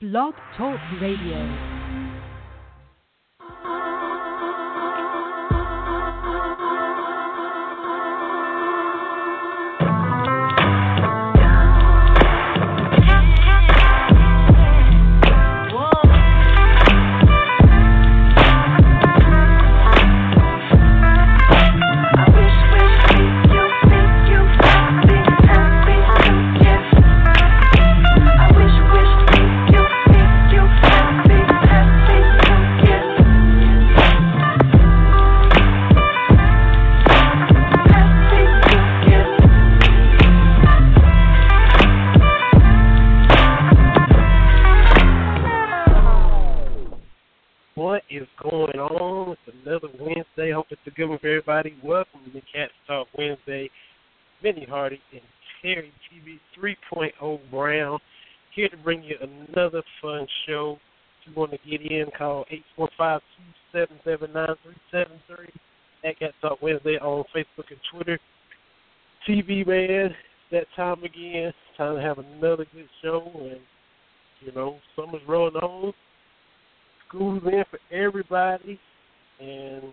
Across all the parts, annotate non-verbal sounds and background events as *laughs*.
Blog Talk Radio. everybody. Welcome to Cats Talk Wednesday. Vinny Hardy and Terry TV 3.0 Brown here to bring you another fun show. If you want to get in, call 845-277-9373 at Cats Talk Wednesday on Facebook and Twitter. TV man, that time again. Time to have another good show, and you know summer's rolling on. School's in for everybody, and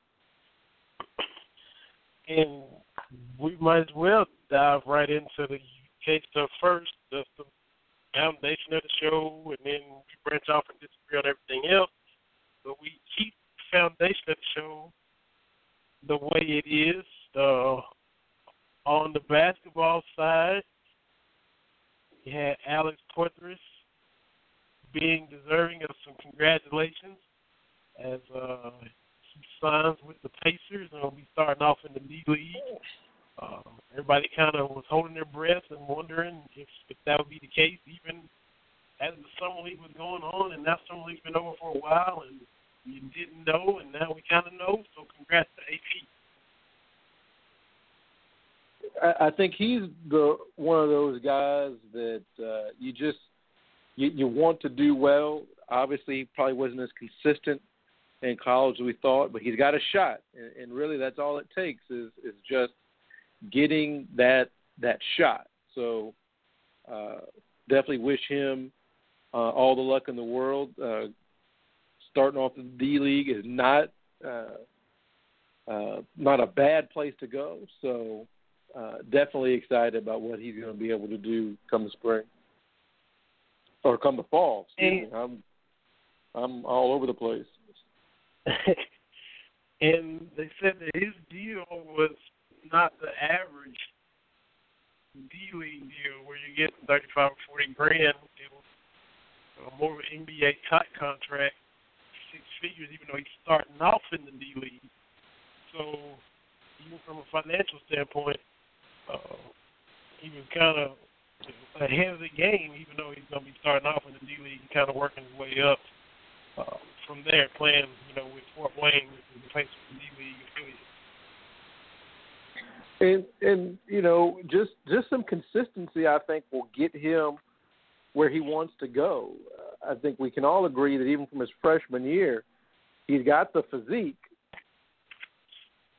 And we might as well dive right into the UK stuff first. The foundation of the show, and then we branch off and disagree on everything else. But we keep the foundation of the show the way it is uh, on the basketball side, you had Alex Poythress being deserving of some congratulations as uh, he signs with the Pacers and will be starting off in the D League. Um, everybody kind of was holding their breath and wondering if, if that would be the case, even as the summer league was going on, and now summer league's been over for a while, and you didn't know, and now we kind of know. So congrats to AP. I think he's the one of those guys that uh, you just you, you want to do well. Obviously, he probably wasn't as consistent in college we thought, but he's got a shot, and, and really that's all it takes is is just getting that that shot. So uh, definitely wish him uh, all the luck in the world. Uh, starting off the D League is not uh, uh, not a bad place to go. So uh, definitely excited about what he's going to be able to do come the spring or come the fall. Excuse me. I'm I'm all over the place. *laughs* and they said that his deal was not the average D League deal where you get thirty five or forty grand. It was uh, more of an NBA type contract, six figures, even though he's starting off in the D League. So even from a financial standpoint, uh, he was kind of ahead of the game, even though he's going to be starting off in the D League, and kind of working his way up uh, from there, playing you know with Fort Wayne, which is the place for D League affiliate. And and you know just just some consistency, I think, will get him where he wants to go. Uh, I think we can all agree that even from his freshman year, he's got the physique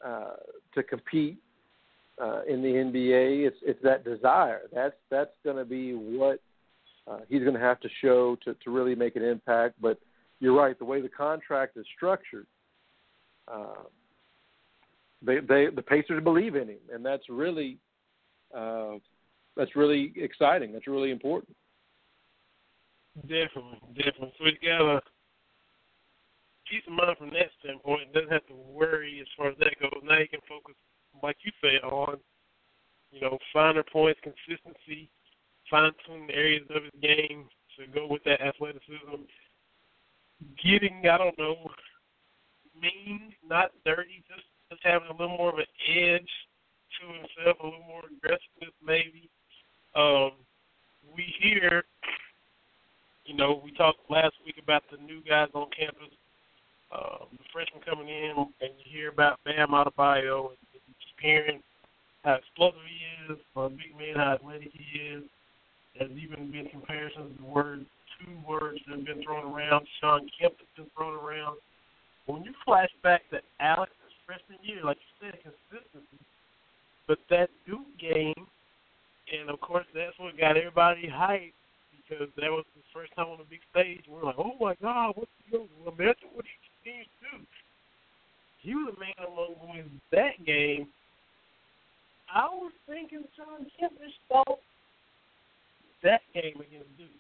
uh, to compete uh, in the NBA. It's it's that desire. That's that's going to be what uh, he's going to have to show to to really make an impact. But you're right. The way the contract is structured, uh, they they the Pacers believe in him, and that's really uh, that's really exciting. That's really important. Definitely, definitely. So he's got a peace of mind from that standpoint. Doesn't have to worry as far as that goes. Now he can focus like you say, on you know finer points, consistency, fine tune areas of his game to go with that athleticism. Getting, I don't know, mean, not dirty, just just having a little more of an edge to himself, a little more aggressiveness, maybe. Um, we hear you know, we talked last week about the new guys on campus, uh, the freshmen coming in, and you hear about Bam Adebayo and, and just hearing how explosive he is, or a big man, how athletic he is. There's even been comparisons of the word, two words that have been thrown around. Shawn Kemp has been thrown around. When you flash back to Alex's freshman year, like you said, consistency. But that Duke game, and of course that's what got everybody hyped because that was the first time on the big stage. We're like, oh my God, what's he doing? Imagine what he continues to do. He was a man among boys that game. I was thinking Shawn Kemp just thought that game against Duke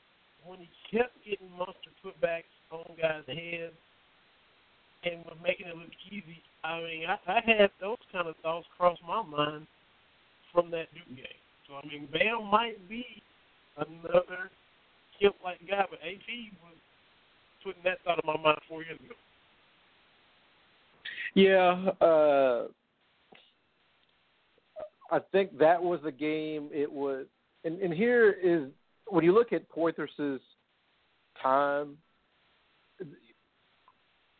when he kept getting monster putbacks on guys' heads and was making it look easy. I mean, I, I had those kind of thoughts cross my mind from that Duke game. So I mean, Bam might be another Kemp like guy, but AP was putting that thought in my mind four years ago. Yeah, uh, I think that was the game. It was, and, and here is when you look at Poythress's time,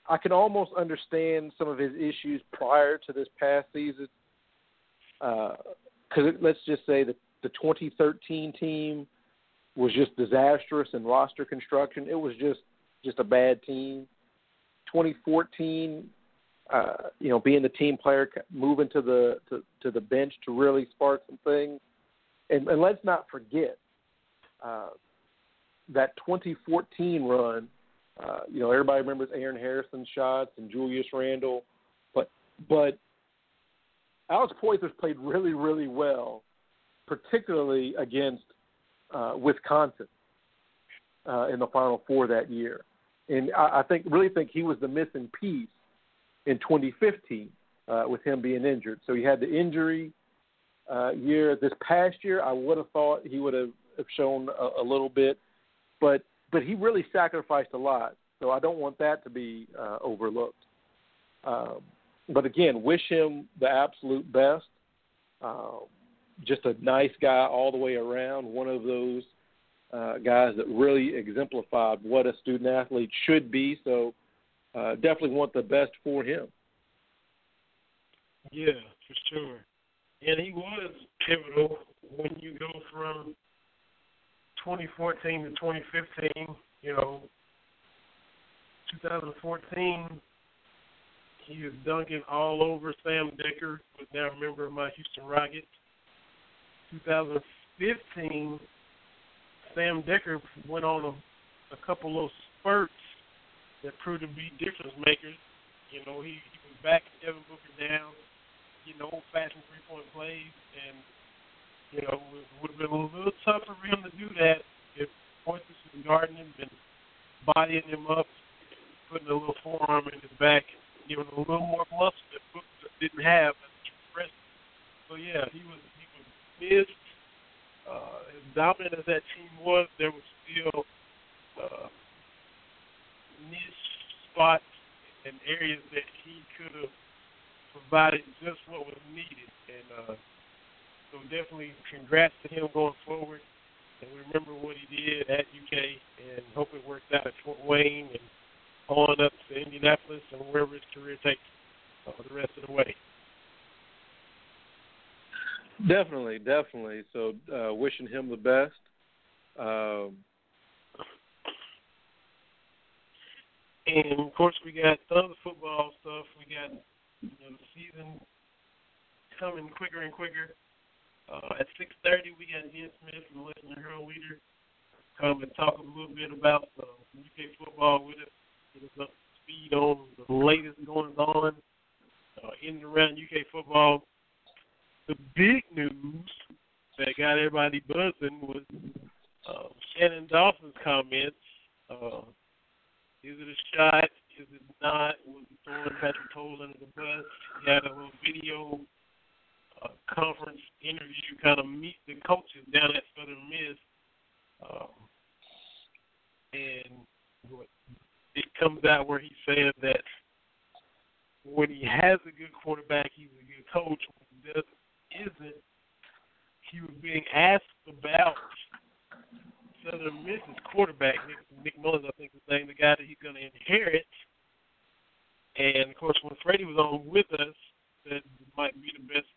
I can almost understand some of his issues prior to this past season. Because uh, let's just say that the 2013 team was just disastrous in roster construction. It was just just a bad team. 2014, uh, you know, being the team player, moving to the to, to the bench to really spark some things. And, and let's not forget uh, that 2014 run. Uh, you know, everybody remembers Aaron Harrison's shots and Julius Randle, but but Alex Poythress played really really well, particularly against uh, Wisconsin uh, in the Final Four that year, and I, I think really think he was the missing piece in 2015 uh, with him being injured. So he had the injury uh, year. This past year, I would have thought he would have shown a, a little bit, but but he really sacrificed a lot. So I don't want that to be uh, overlooked. Um, but again, wish him the absolute best. Um, just a nice guy all the way around. One of those uh, guys that really exemplified what a student athlete should be. So uh, definitely want the best for him. Yeah, for sure. And he was pivotal when you go from 2014 to 2015. You know, 2014, he was dunking all over Sam Dekker, who's now a member of my Houston Rockets. 2015, Sam Dekker went on a, a couple of spurts that proved to be difference makers. You know, he, he was back Devin Booker down, know, old fashioned three point plays, and, you know, it would have been a little tougher for him to do that if Poythress and guarding him and bodying him up, putting a little forearm in his back, giving a little more muscle that Booker didn't have as a. So, yeah, he was missed. Uh, as dominant as that team was, there was still uh, niche spots and areas that he could have provided just what was needed. And uh, so definitely congrats to him going forward. And we remember what he did at UK and hope it works out at Fort Wayne and on up to Indianapolis and wherever his career takes uh, the rest of the way. Definitely, definitely. So, uh, wishing him the best. Um, and of course, we got other football stuff. We got you know, the season coming quicker and quicker. Uh, at 6:30, we got Jen Smith, the Legend Herald Leader, come and talk a little bit about uh, UK football with us, get us up to speed on the latest goings on uh, in and around UK football the big news that got everybody buzzing was uh, Shannon Dawson's comments. Uh, is it a shot? Is it not? Was he throwing Patrick Towles under the bus? He had a little video uh, conference interview, kind of meet the coaches down at Southern Miss. Um, and it comes out where he said that when he has a good quarterback, he's a good coach. When he doesn't, isn't he was being asked about Southern Miss's quarterback, Nick, Nick Mullens, I think his name, the guy that he's going to inherit. And of course, when Freddie was on with us, that might be the best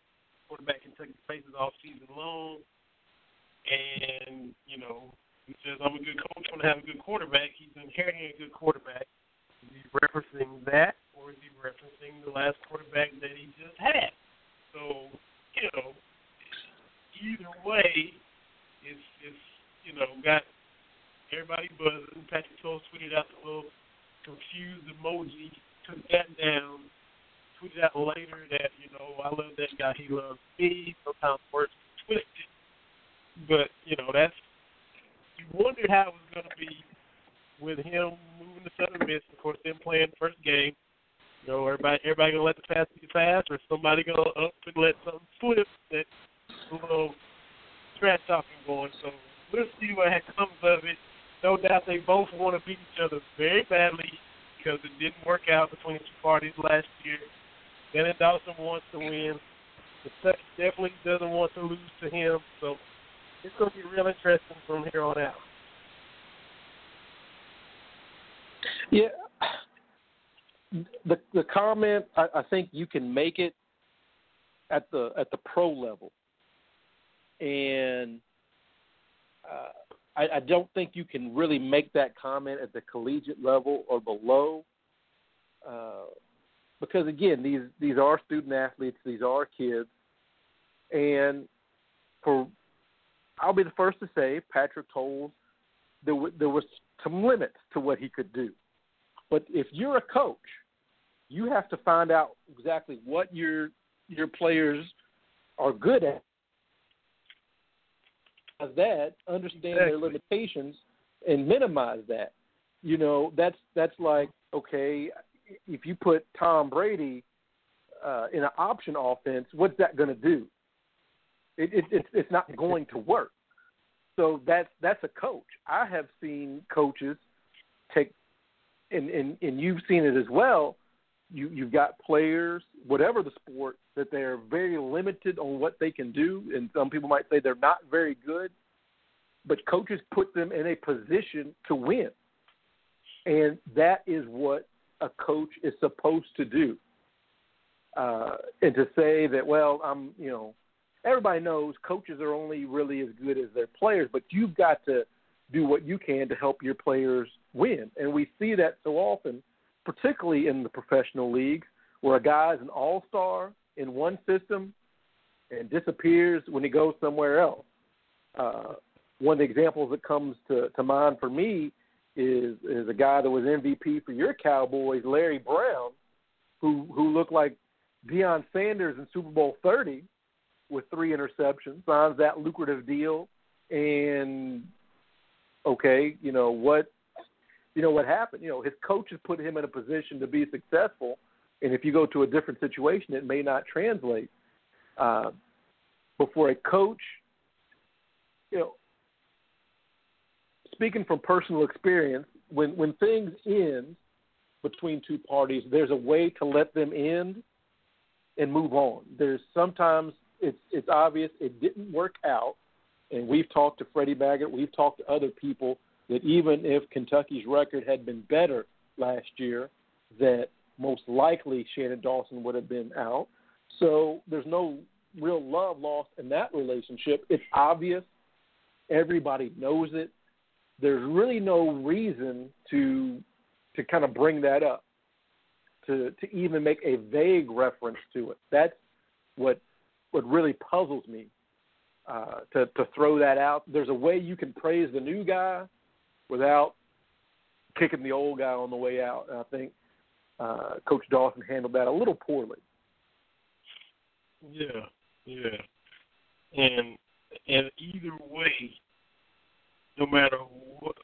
quarterback Kentucky faces all season long. And you know, he says I'm a good coach. I'm going to have a good quarterback. He's inheriting a good quarterback. Is he referencing that, or is he referencing the last quarterback that he just had? So, you know, either way, it's it's you know got everybody buzzing. Patrick Towles tweeted out the little confused emoji, took that down, tweeted out later that you know I love that guy, he loves me. Sometimes words twisted, but you know that's you wondered how it was to be with him moving to Southern Miss. Of course, them playing the first game. You know, everybody everybody gonna let the pass be fast, or somebody gonna up and let something slip that a little trash talking going. So we'll see what comes of it. No doubt they both want to beat each other very badly because it didn't work out between the two parties last year. Dennis Dawson wants to win. The Kentucky definitely doesn't want to lose to him. So it's going to be real interesting from here on out. Yeah, the the comment I, I think you can make it at the at the pro level, and uh, I, I don't think you can really make that comment at the collegiate level or below, uh, because again, these these are student athletes, these are kids, and for I'll be the first to say Patrick Towles there w- there was some limits to what he could do, but if you're a coach, you have to find out exactly what your your players are good at that, understand exactly. their limitations, and minimize that. You know, that's that's like okay, if you put Tom Brady uh, in an option offense, what's that going to do? It, it, it's it's not going to work. So that's that's a coach. I have seen coaches take, and and and you've seen it as well. You you've got players, whatever the sport, that they're very limited on what they can do, and some people might say they're not very good. But coaches put them in a position to win, and that is what a coach is supposed to do. Uh, and to say that, well, I'm, you know, everybody knows coaches are only really as good as their players, but you've got to do what you can to help your players win. And we see that so often, particularly in the professional leagues, where a guy's an all star in one system and disappears when he goes somewhere else. Uh, one of the examples that comes to, to mind for me is is a guy that was MVP for your Cowboys, Larry Brown, who who looked like Deion Sanders in Super Bowl thirty with three interceptions, signs that lucrative deal, and okay, you know what, you know what happened. You know his coaches put him in a position to be successful, and if you go to a different situation, it may not translate. Uh, but for a coach, you know, speaking from personal experience, when when things end between two parties, there's a way to let them end and move on. There's sometimes it's it's obvious it didn't work out, and we've talked to Freddie Maggard, we've talked to other people that even if Kentucky's record had been better last year, that most likely Shannon Dawson would have been out. So there's no real love lost in that relationship. It's obvious. Everybody knows it. There's really no reason to to kind of bring that up, to to even make a vague reference to it. That's what what really puzzles me. Uh, to to throw that out. There's a way you can praise the new guy without kicking the old guy on the way out. And I think uh, Coach Dawson handled that a little poorly. Yeah, yeah, and and either way, no matter what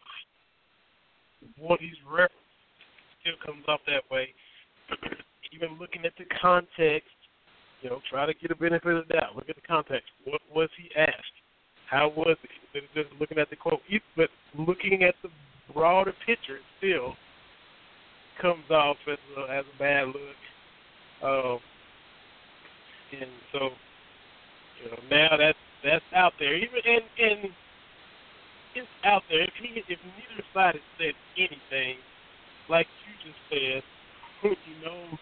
what he's referenced, still comes off that way. *clears throat* Even looking at the context, you know, try to get a benefit of doubt. Look at the context. What was he asked? How was it? Just looking at the quote, but looking at the broader picture, still comes off as a, as a bad look. Um, and so, you know, now that's that's out there. Even and and it's out there. If he, if neither side had said anything, like you just said, you know,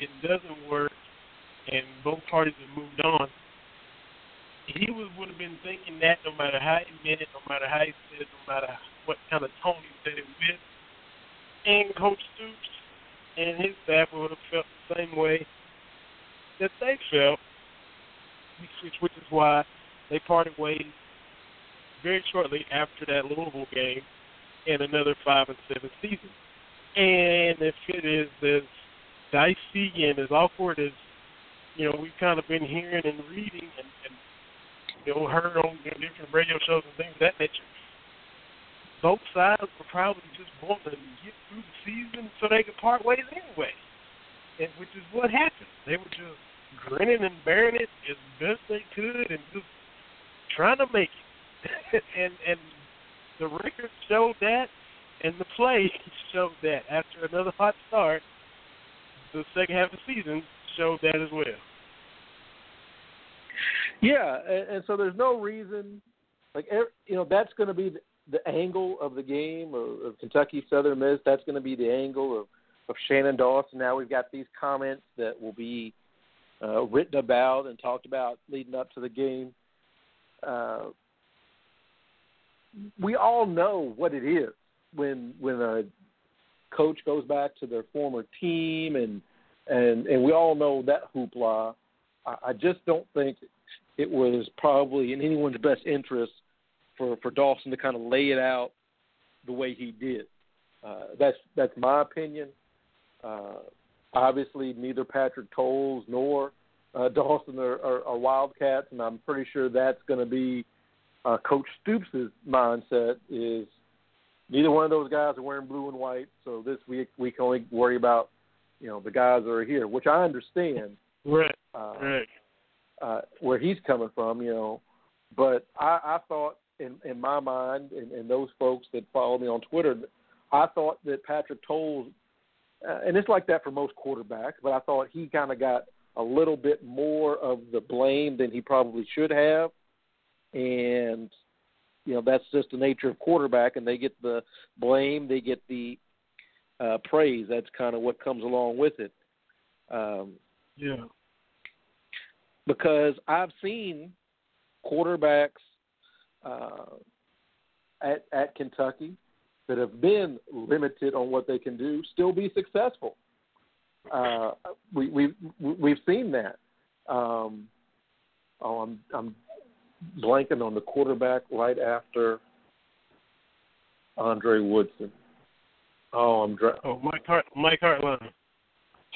it doesn't work, and both parties have moved on. He would would have been thinking that no matter how he meant it, no matter how he said it, no matter what kind of tone he said it with. And Coach Stoops and his staff would have felt the same way that they felt, which is why they parted ways very shortly after that Louisville game in another five and seven season. And if it is as dicey and as awkward as you know we've kind of been hearing and reading and, and you know heard on you know, different radio shows and things of that nature, both sides were probably just wanting to get through the season so they could part ways anyway, and which is what happened. They were just grinning and bearing it as best they could and just trying to make it. *laughs* and and the record showed that, and the play *laughs* showed that. After another hot start, the second half of the season showed that as well. Yeah, and, and so there's no reason, like you know, that's going to be the, the angle of the game of, of Kentucky Southern Miss. That's going to be the angle of of Shannon Dawson. Now we've got these comments that will be uh, written about and talked about leading up to the game. Uh, we all know what it is when when a coach goes back to their former team and and and we all know that hoopla. I, I just don't think it was probably in anyone's best interest for for Dawson to kind of lay it out the way he did. Uh, that's that's my opinion. Uh, obviously, neither Patrick Towles nor uh, Dawson are, are, are Wildcats, and I'm pretty sure that's going to be uh, Coach Stoops' mindset. Is neither one of those guys are wearing blue and white, so this week we can only worry about you know the guys that are here, which I understand. *laughs* Right. Uh, right. Uh, where he's coming from, you know, but I, I thought in in my mind, and, and those folks that follow me on Twitter, I thought that Patrick Towles, uh, and it's like that for most quarterbacks, but I thought he kind of got a little bit more of the blame than he probably should have, and you know that's just the nature of quarterback, and they get the blame, they get the uh, praise. That's kind of what comes along with it. Um, yeah. Because I've seen quarterbacks uh, at at Kentucky that have been limited on what they can do still be successful. Uh, we we we've seen that. Um, oh, I'm I'm blanking on the quarterback right after Andre Woodson. Oh, I'm dra- oh Mike Hart Mike Hartline.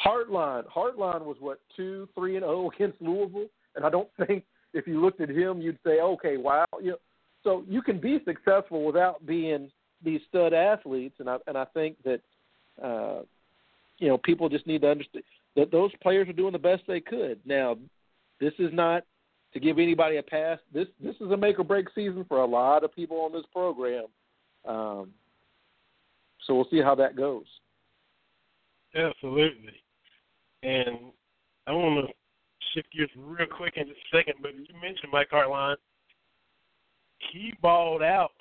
Hartline Hartline was what two three and zero against Louisville, and I don't think if you looked at him you'd say okay wow you know, so you can be successful without being these stud athletes, and I and I think that uh, you know people just need to understand that those players are doing the best they could. Now, this is not to give anybody a pass. This this is a make or break season for a lot of people on this program. Um, so we'll see how that goes. Absolutely. And I want to shift gears real quick in just a second, but you mentioned Mike Hartline. He balled out,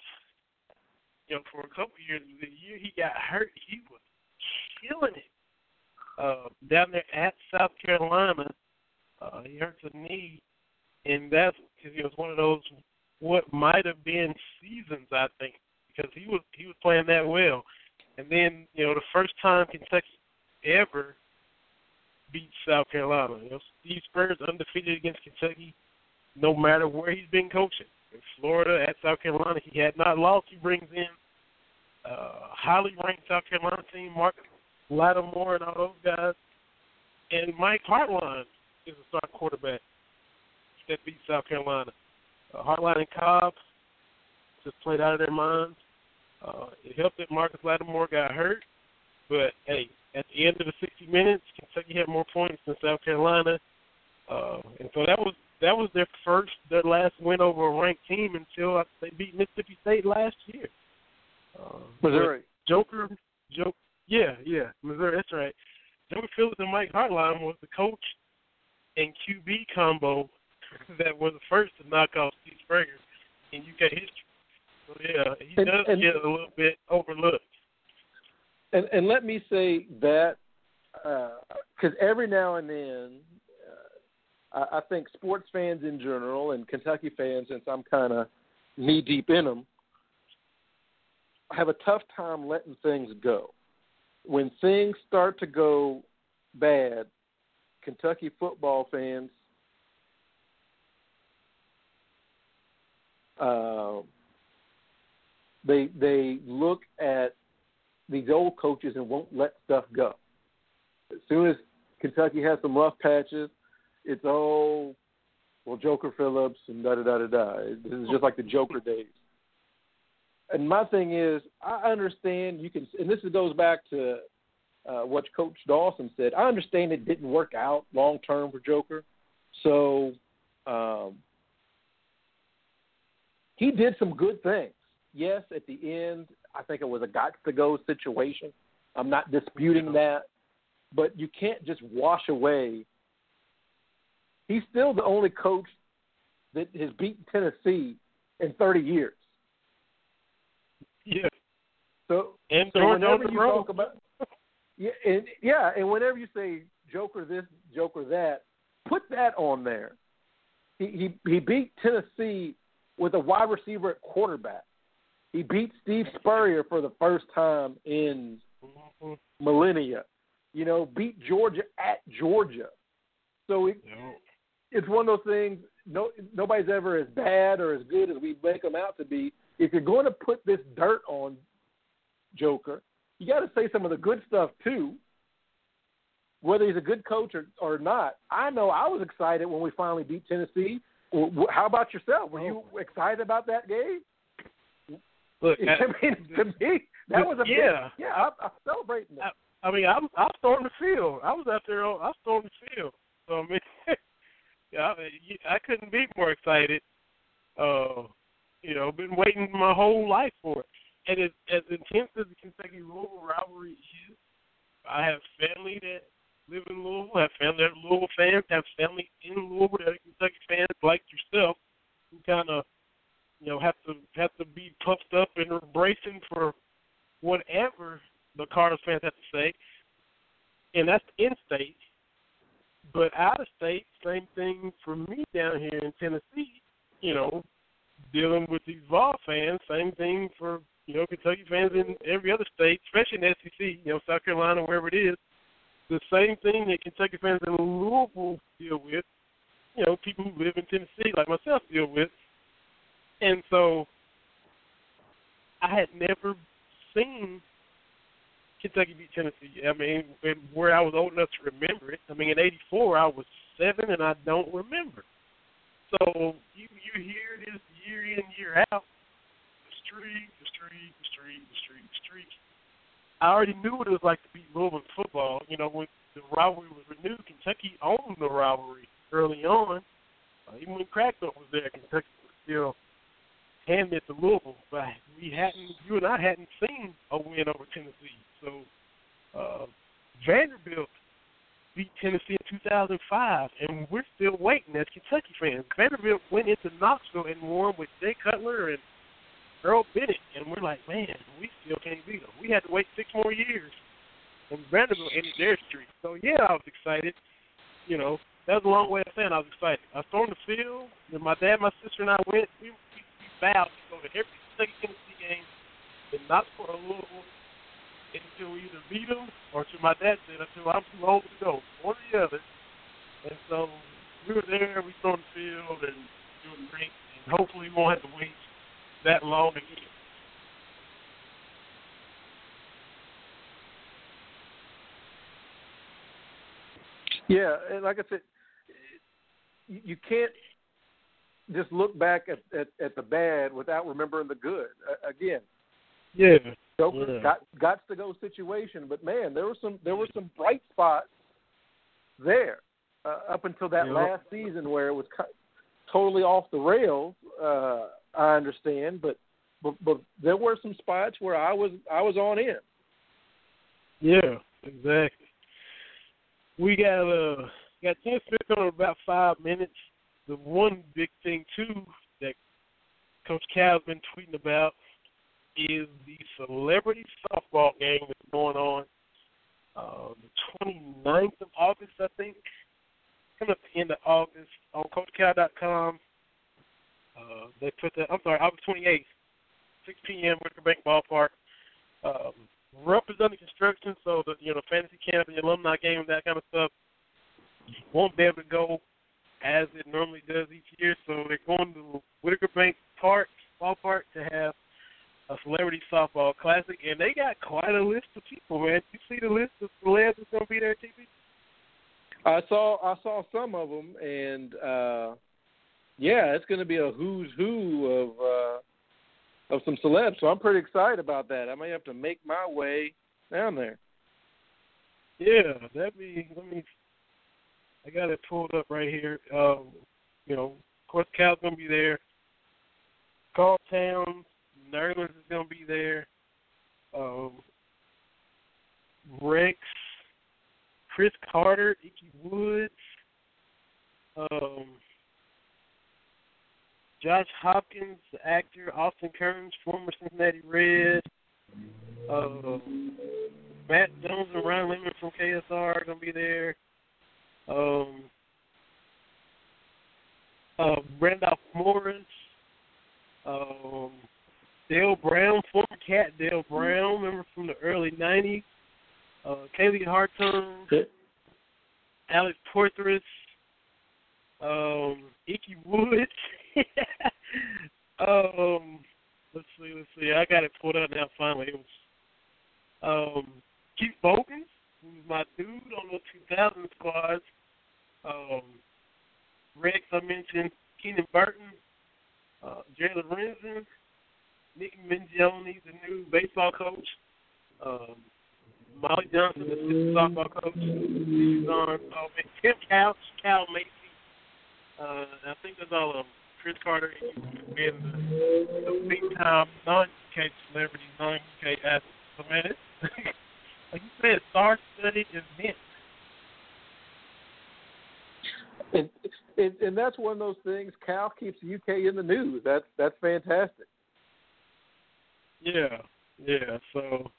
you know, for a couple of years. The year he got hurt, he was killing it. Uh, down there at South Carolina, uh, he hurts a knee, and that's because he was one of those what might have been seasons, I think, because he was he was playing that well. And then you know the first time Kentucky ever beat South Carolina, you know Steve Spurrier undefeated against Kentucky, no matter where he's been coaching. In Florida, at South Carolina, he had not lost. He brings in uh, highly ranked South Carolina team, Marcus Lattimore and all those guys. And Mike Hartline is a star quarterback that beat South Carolina. Uh, Hartline and Cobb just played out of their minds. Uh, it helped that Marcus Lattimore got hurt, but hey, at the end of the 60 minutes, Kentucky had more points than South Carolina, uh, and so that was that was their first, their last win over a ranked team until they beat Mississippi State last year. Uh, Missouri. Joker, Joker, yeah, yeah, Missouri. That's right. Joker Phillips and Mike Hartline was the coach and QB combo *laughs* that was the first to knock off Steve Spurrier in UK history. So yeah, and, does and, get a little bit overlooked. And and let me say that because uh, every now and then, uh, I, I think sports fans in general and Kentucky fans, since I'm kind of knee deep in them, have a tough time letting things go. When things start to go bad, Kentucky football fans uh, they they look at these old coaches and won't let stuff go. As soon as Kentucky has some rough patches, it's all well Joker Phillips and da da da da da. This is just like the Joker days. And my thing is, I understand you can, and this goes back to uh, what Coach Dawson said. I understand it didn't work out long term for Joker, so um, he did some good things. Yes, at the end, I think it was a got to go situation. I'm not disputing that, but you can't just wash away. He's still the only coach that has beaten Tennessee in 30 years. Yeah. So, and so whenever you road. talk about yeah, and yeah, and whenever you say Joker this, Joker that, put that on there. He he he beat Tennessee with a wide receiver at quarterback. He beat Steve Spurrier for the first time in mm-hmm. millennia. You know, beat Georgia at Georgia. So it, it's one of those things. No, nobody's ever as bad or as good as we make them out to be. If you're going to put this dirt on Joker, you got to say some of the good stuff too. Whether he's a good coach or, or not, I know I was excited when we finally beat Tennessee how about yourself? Were you oh. excited about that game? Look, *laughs* I, I mean, *laughs* to me, that was a yeah, big, yeah. I'm, I'm celebrating that. I, I mean, I'm I stormed the field. I was out there. On, I stormed the field. So I mean, *laughs* yeah, I, I couldn't be more excited. Uh, you know, been waiting my whole life for it. And as, as intense as the Kentucky Louisville rivalry is, I have family that live in Louisville, have family that Louisville fans, have family in Louisville that are Kentucky fans like yourself, who kind of, you know, have to have to be puffed up and embracing for whatever the Cardinals fans have to say, and that's in state. But out of state, same thing for me down here in Tennessee. You know, dealing with these Vol fans, same thing for you know Kentucky fans in every other state, especially in the SEC. You know, South Carolina, wherever it is the same thing that Kentucky fans in Louisville deal with, you know, people who live in Tennessee like myself deal with. And so I had never seen Kentucky beat Tennessee. I mean, where I was old enough to remember it. I mean, in '84 I was seven, and I don't remember. So you you hear this year in year out, the streak, the streak, the streak, the streak, the streak, I already knew what it was like to beat Louisville football. You know, when the rivalry was renewed, Kentucky owned the rivalry early on. Uh, even when Crackbelt was there, Kentucky was still it to Louisville. But we hadn't, you and I hadn't seen a win over Tennessee. So uh, Vanderbilt beat Tennessee in 2005, and we're still waiting as Kentucky fans. Vanderbilt went into Knoxville and won with Jay Cutler and Earl Bennett, and we're like, man, we still can't beat them. We had to wait six more years, and Vanderbilt ended their streak. So yeah, I was excited. You know, that was a long way of saying I was excited. I stormed the field, and my dad, my sister, and I went. We, we, we vowed to go to every second Tennessee game, and not for a little until we either beat them or, to my dad said, until I'm too old to go, one or the other. And so we were there. We stormed the field and doing great, and hopefully we won't have to wait that long again. Yeah, and like I said, you can't just look back at, at, at the bad without remembering the good. Uh, again, yeah, Joker yeah. got got to go situation, but man, there were some there were some bright spots there uh, up until that last season where it was totally off the rails. Uh, I understand, but, but but there were some spots where I was I was on in. Yeah, exactly. We got uh got Jen Smith on about five minutes. The one big thing too that Coach Cal's been tweeting about is the celebrity softball game that's going on uh, the 29th of August, I think. Coming up the end of August on CoachCal.com. Uh, they put the, I'm sorry, August 28th, 6 p.m. Whitaker Bank Ballpark. Um, Rupp is under construction, so the you know fantasy camp and the alumni game, and that kind of stuff, won't be able to go as it normally does each year. So they're going to Whitaker Bank Park ballpark to have a celebrity softball classic, and they got quite a list of people, man. You see the list of celebs that's gonna be there, TV? I saw I saw some of them, and uh yeah, it's going to be a who's who of uh of some celebs. So I'm pretty excited about that. I may have to make my way down there. Yeah, that'd be. Let me. I got it pulled up right here. Um, you know, of course, Cal's gonna be there. Karl Towns, Nerlens is gonna be there. Um, Rex, Cris Carter, Ickey Woods, um, Josh Hopkins, the actor, Austin Kearns, former Cincinnati Red, um, Matt Jones and Ryan Lemond from KSR are gonna be there. Um, uh, Randolph Morris, um, Dale Brown, former cat Dale Brown, remember from the early '90s. Uh, Kaylee Hartung, Alex Poythress, um, Ickey Woods. *laughs* *laughs* um, let's see, let's see. I got it pulled out now. Finally, it was um, Keith Bogans, who's my dude on the 2000 squads. Um, Rex, I mentioned Keenan Burton, uh, Jalen Renzen, Nick Mingione, the new baseball coach. Um, Molly Johnson, the assistant softball coach. He's on. Oh, Tim Couch, Kyle Macy. Uh, I think that's all of them. Cris Carter being the, the big time non UK celebrity, non UK athlete. So man, it's *laughs* like you said, star studded event. And, and and that's one of those things. Cal keeps the UK in the news. That's that's fantastic. Yeah, yeah. So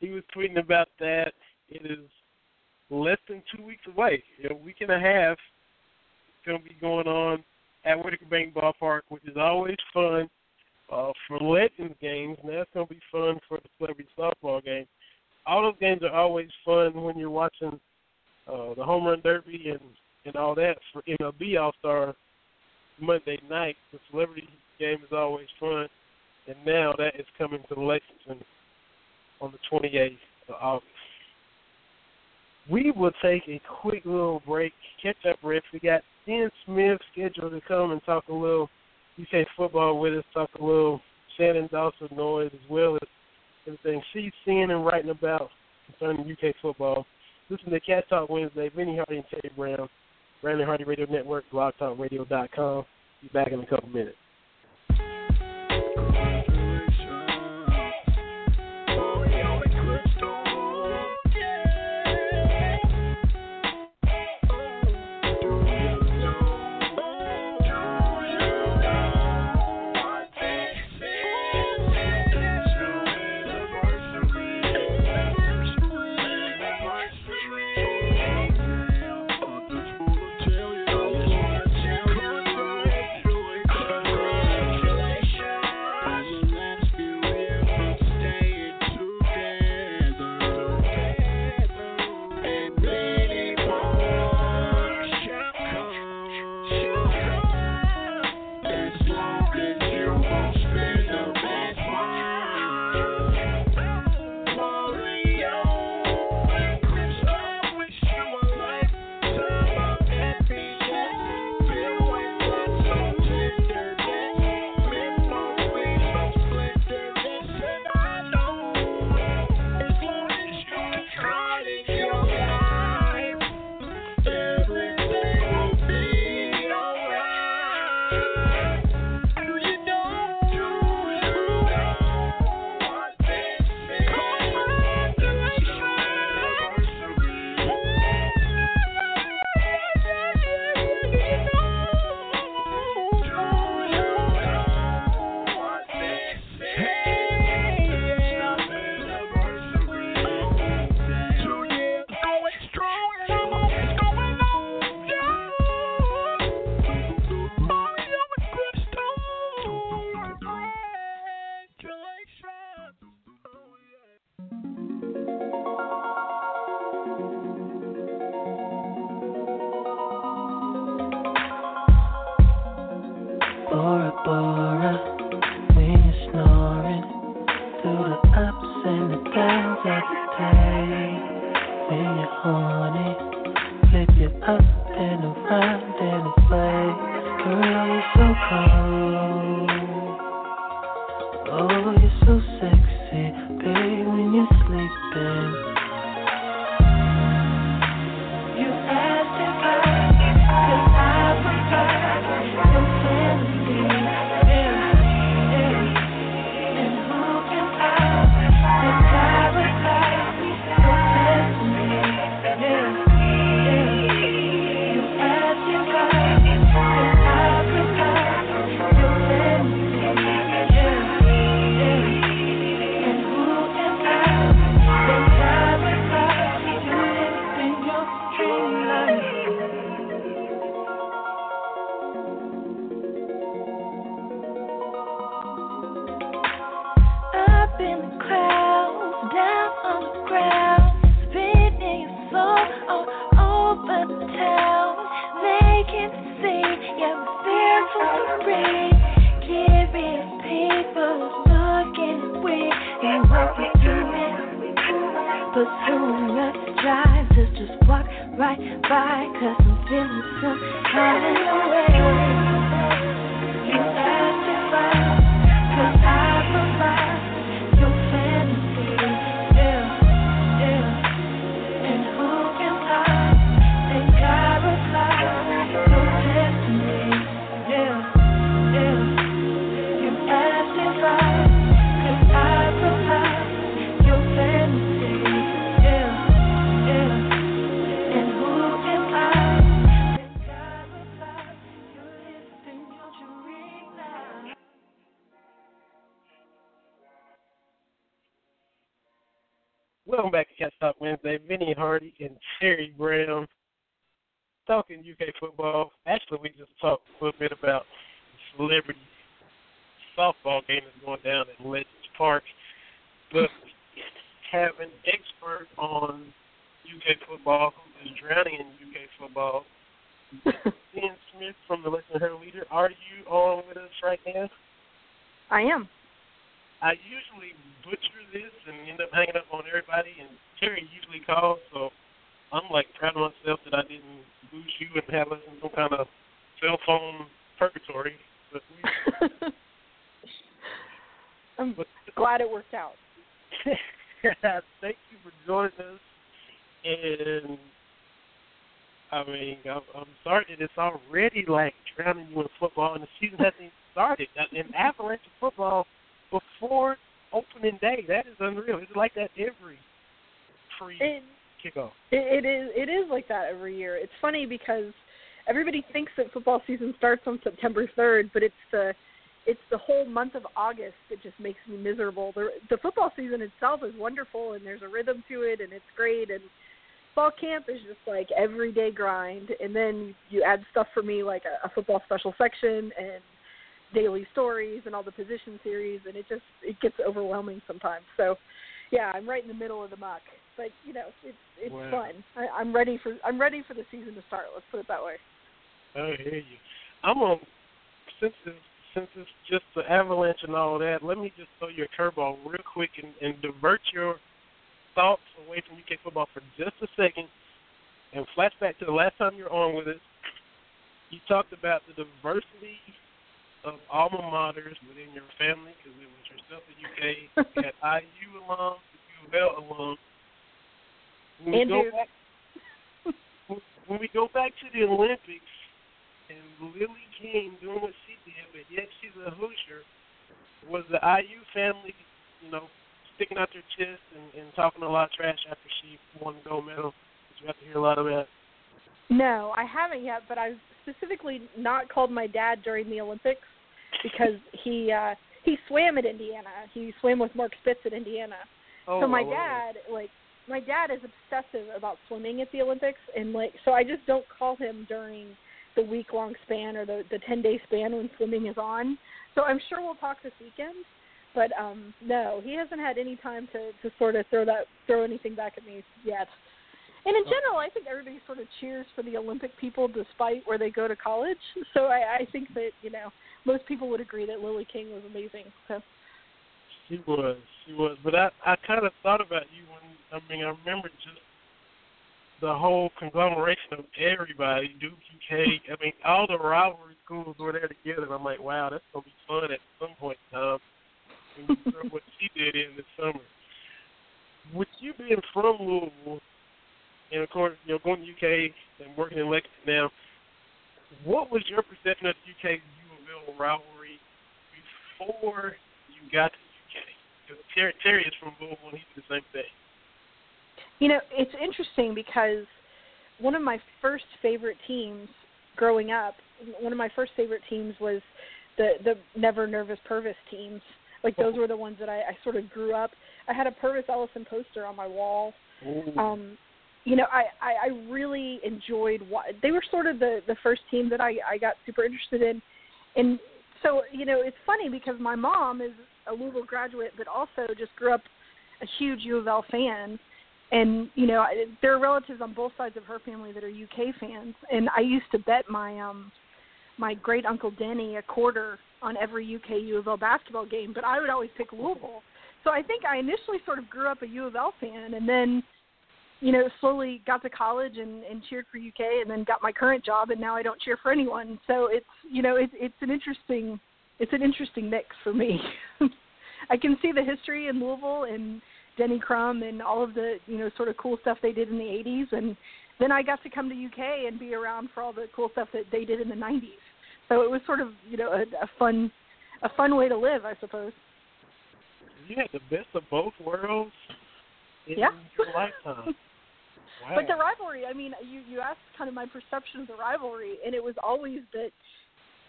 he was tweeting about that. It is less than two weeks away. A week and a half. It's going to be going on at Whitaker Bank Ballpark, which is always fun uh, for Legends games, and that's going to be fun for the Celebrity Softball game. All those games are always fun when you're watching uh, the Home Run Derby and, and all that for MLB All Star Monday night. The Celebrity game is always fun, and now that is coming to Lexington on the 28th of August. We will take a quick little break, catch up, Rick. We got Jen Smith scheduled to come and talk a little UK football with us, talk a little Shannon Dawson noise as well as everything she's seeing and writing about concerning UK football. Listen to Cat Talk Wednesday, Vinny Hardy and Terry Brown, Brandon Hardy Radio Network, blogtalkradio.com. Be back in a couple minutes. Hardy and Terry Brown talking UK football. Actually, we just talked a little bit about celebrity softball game that's going down at Legends Park. But have an expert on UK football who is drowning in UK football. *laughs* Jen Smith from the Lexington Herald Leader. Are you on with us right now? I am. I usually butcher this and end up hanging up on everybody, and Terry usually calls, so I'm like proud of myself that I didn't lose you and have us in some kind of cell phone purgatory. But we, *laughs* I'm but, glad it worked out. *laughs* Thank you for joining us, and I mean, I'm, I'm sorry that it's already like drowning you in football, and the season hasn't even started. In Avalanche football before opening day. That is unreal. It's like that every pre kickoff. It, it is. It is like that every year. It's funny because everybody thinks that football season starts on September third, but it's the it's the whole month of August that just makes me miserable. The the football season itself is wonderful and there's a rhythm to it and it's great and fall camp is just like everyday grind and then you add stuff for me like a, a football special section and daily stories and all the position series, and it just it gets overwhelming sometimes. So, yeah, I'm right in the middle of the muck, but you know, it's it's wow. fun. I, I'm ready for I'm ready for the season to start. Let's put it that way. I hear you. I'm on since it's since it's just the avalanche and all that. Let me just throw you a curveball real quick and, and divert your thoughts away from UK football for just a second, and flash back to the last time you were on with us. You talked about the diversity of alma maters within your family, because it was yourself at UK, *laughs* you had IU alum, U of L alum. When we, go back, when we go back to the Olympics, and Lily King doing what she did, but yet she's a Hoosier, was the IU family, you know, sticking out their chest and, and talking a lot of trash after she won the gold medal? Did you have to hear a lot of that? No, I haven't yet, but I've specifically not called my dad during the Olympics because he uh he swam at Indiana. He swam with Mark Spitz at Indiana. Oh, so my oh, dad like my dad is obsessive about swimming at the Olympics and like so I just don't call him during the week long span or the the 10 day span when swimming is on. So I'm sure we'll talk this weekend. But um no, he hasn't had any time to to sort of throw that throw anything back at me yet. And in oh. general, I think everybody sort of cheers for the Olympic people despite where they go to college. So I, I think that you know most people would agree that Lily King was amazing. So. She was, she was. But I, I kind of thought about you when I mean I remember just the whole conglomeration of everybody, Duke, UK. I mean, all the rivalry schools were there together. And I'm like, wow, that's gonna be fun at some point in time. And what she did in the summer. With you being from Louisville, and of course, you know, going to UK and working in Lexington now, what was your perception of the UK U of L rivalry before you got to UK? Because Terry, Terry is from Louisville, and he did the same thing. You know, it's interesting because one of my first favorite teams growing up, one of my first favorite teams was the the Never Nervous Pervis teams. Like those were the ones that I, I sort of grew up. I had a Pervis Ellison poster on my wall. Ooh. Um, you know, I, I I really enjoyed what they were sort of the the first team that I I got super interested in, and so you know it's funny because my mom is a Louisville graduate, but also just grew up a huge U of L fan, and you know I- there are relatives on both sides of her family that are UK fans, and I used to bet my um my great uncle Denny a quarter on every UK U of L basketball game, but I would always pick Louisville. So I think I initially sort of grew up a U of L fan, and then you know, slowly got to college and, and cheered for UK, and then got my current job, and now I don't cheer for anyone. So it's you know, it's it's an interesting it's an interesting mix for me. *laughs* I can see the history in Louisville and Denny Crum and all of the you know sort of cool stuff they did in the 80s, and then I got to come to UK and be around for all the cool stuff that they did in the 90s. So it was sort of you know a, a fun a fun way to live, I suppose. You had the best of both worlds in Yeah. your lifetime. *laughs* Wow. But the rivalry, I mean, you you asked kind of my perception of the rivalry, and it was always that,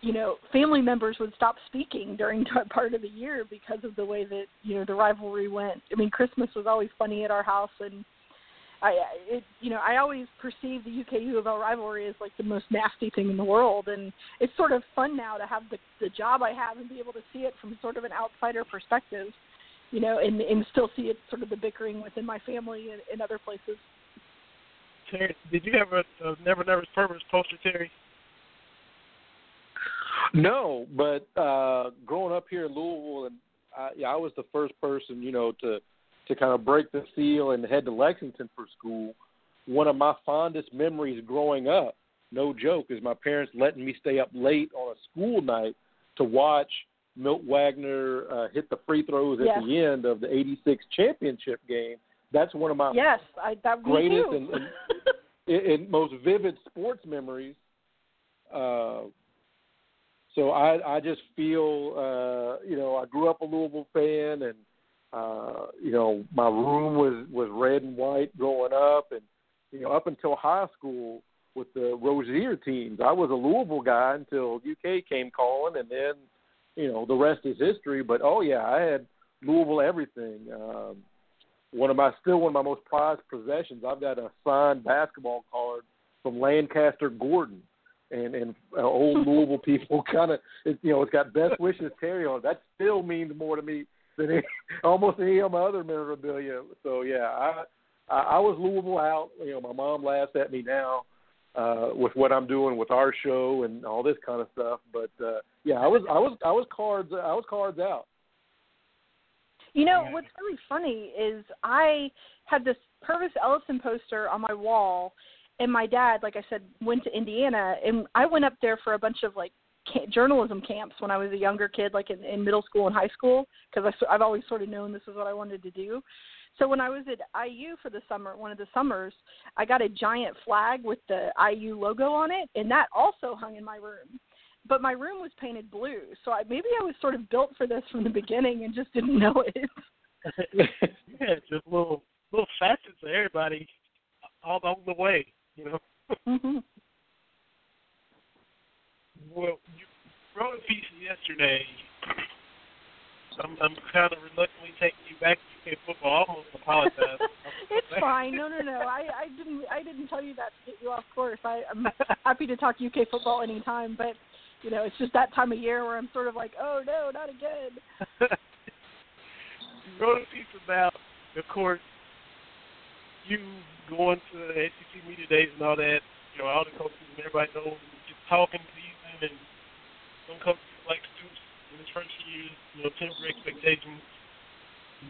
you know, family members would stop speaking during *laughs* t- part of the year because of the way that you know the rivalry went. I mean, Christmas was always funny at our house, and I, it, you know, I always perceived the UK U of L rivalry as like the most nasty thing in the world, and it's sort of fun now to have the the job I have and be able to see it from sort of an outsider perspective, you know, and and still see it sort of the bickering within my family and in other places. Terry, did you have a, a Never Nervous Pervis poster, Terry? No, but uh growing up here in Louisville, and I, yeah, I was the first person, you know, to to kind of break the seal and head to Lexington for school. One of my fondest memories growing up, no joke, is my parents letting me stay up late on a school night to watch Milt Wagner uh, hit the free throws at Yes. the end of the '86 championship game. That's one of my Yes, I that greatest and, and, *laughs* and and most vivid sports memories. Uh, so I I just feel uh, you know I grew up a Louisville fan and uh, you know my room was was red and white growing up and you know up until high school with the Rosier teams I was a Louisville guy until UK came calling and then you know the rest is history. But oh yeah, I had Louisville everything. Um, one of my still one of my most prized possessions. I've got a signed basketball card from Lancaster Gordon, and and uh, old *laughs* Louisville people kind of you know it's got best wishes Terry on it. That still means more to me than any, *laughs* almost any of my other memorabilia. So yeah, I I, I was Louisville out. You know, my mom laughs at me now uh, with what I'm doing with our show and all this kind of stuff. But uh, yeah, I was I was I was cards I was cards out. You know what's really funny is I had this Pervis Ellison poster on my wall, and my dad, like I said, went to Indiana, and I went up there for a bunch of like ca- journalism camps when I was a younger kid, like in, in middle school and high school, because I've always sort of known this is what I wanted to do. So when I was at IU for the summer, one of the summers, I got a giant flag with the IU logo on it, and that also hung in my room. But my room was painted blue, so I, maybe I was sort of built for this from the beginning and just didn't *laughs* know it. yeah, just little little facets of everybody all along the way, you know. hmm Well, you wrote a piece yesterday. I'm, I'm kind of reluctantly taking you back to UK football. I almost apologize. *laughs* it's fine. No, no, no. I, I didn't. I didn't tell you that to get you off course. I, I'm happy to talk UK football anytime, but you know, it's just that time of year where I'm sort of like, oh no, not again. wrote a piece about, of course, you going to the SEC media days and all that. You know, all the coaches and everybody knows just talking season and some coaches like Stoops in his first year, you know, temporary expectations.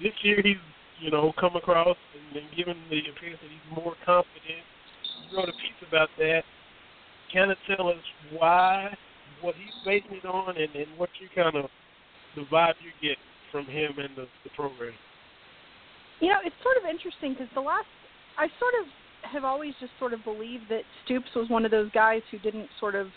this year he's you know come across and, and given the appearance that he's more confident. You wrote a piece about that. Kind of tell us why, what he's basing it on, and, and what you kind of the vibe you get from him and the, the program. You know, it's sort of interesting because the last I sort of have always just sort of believed that Stoops was one of those guys who didn't sort of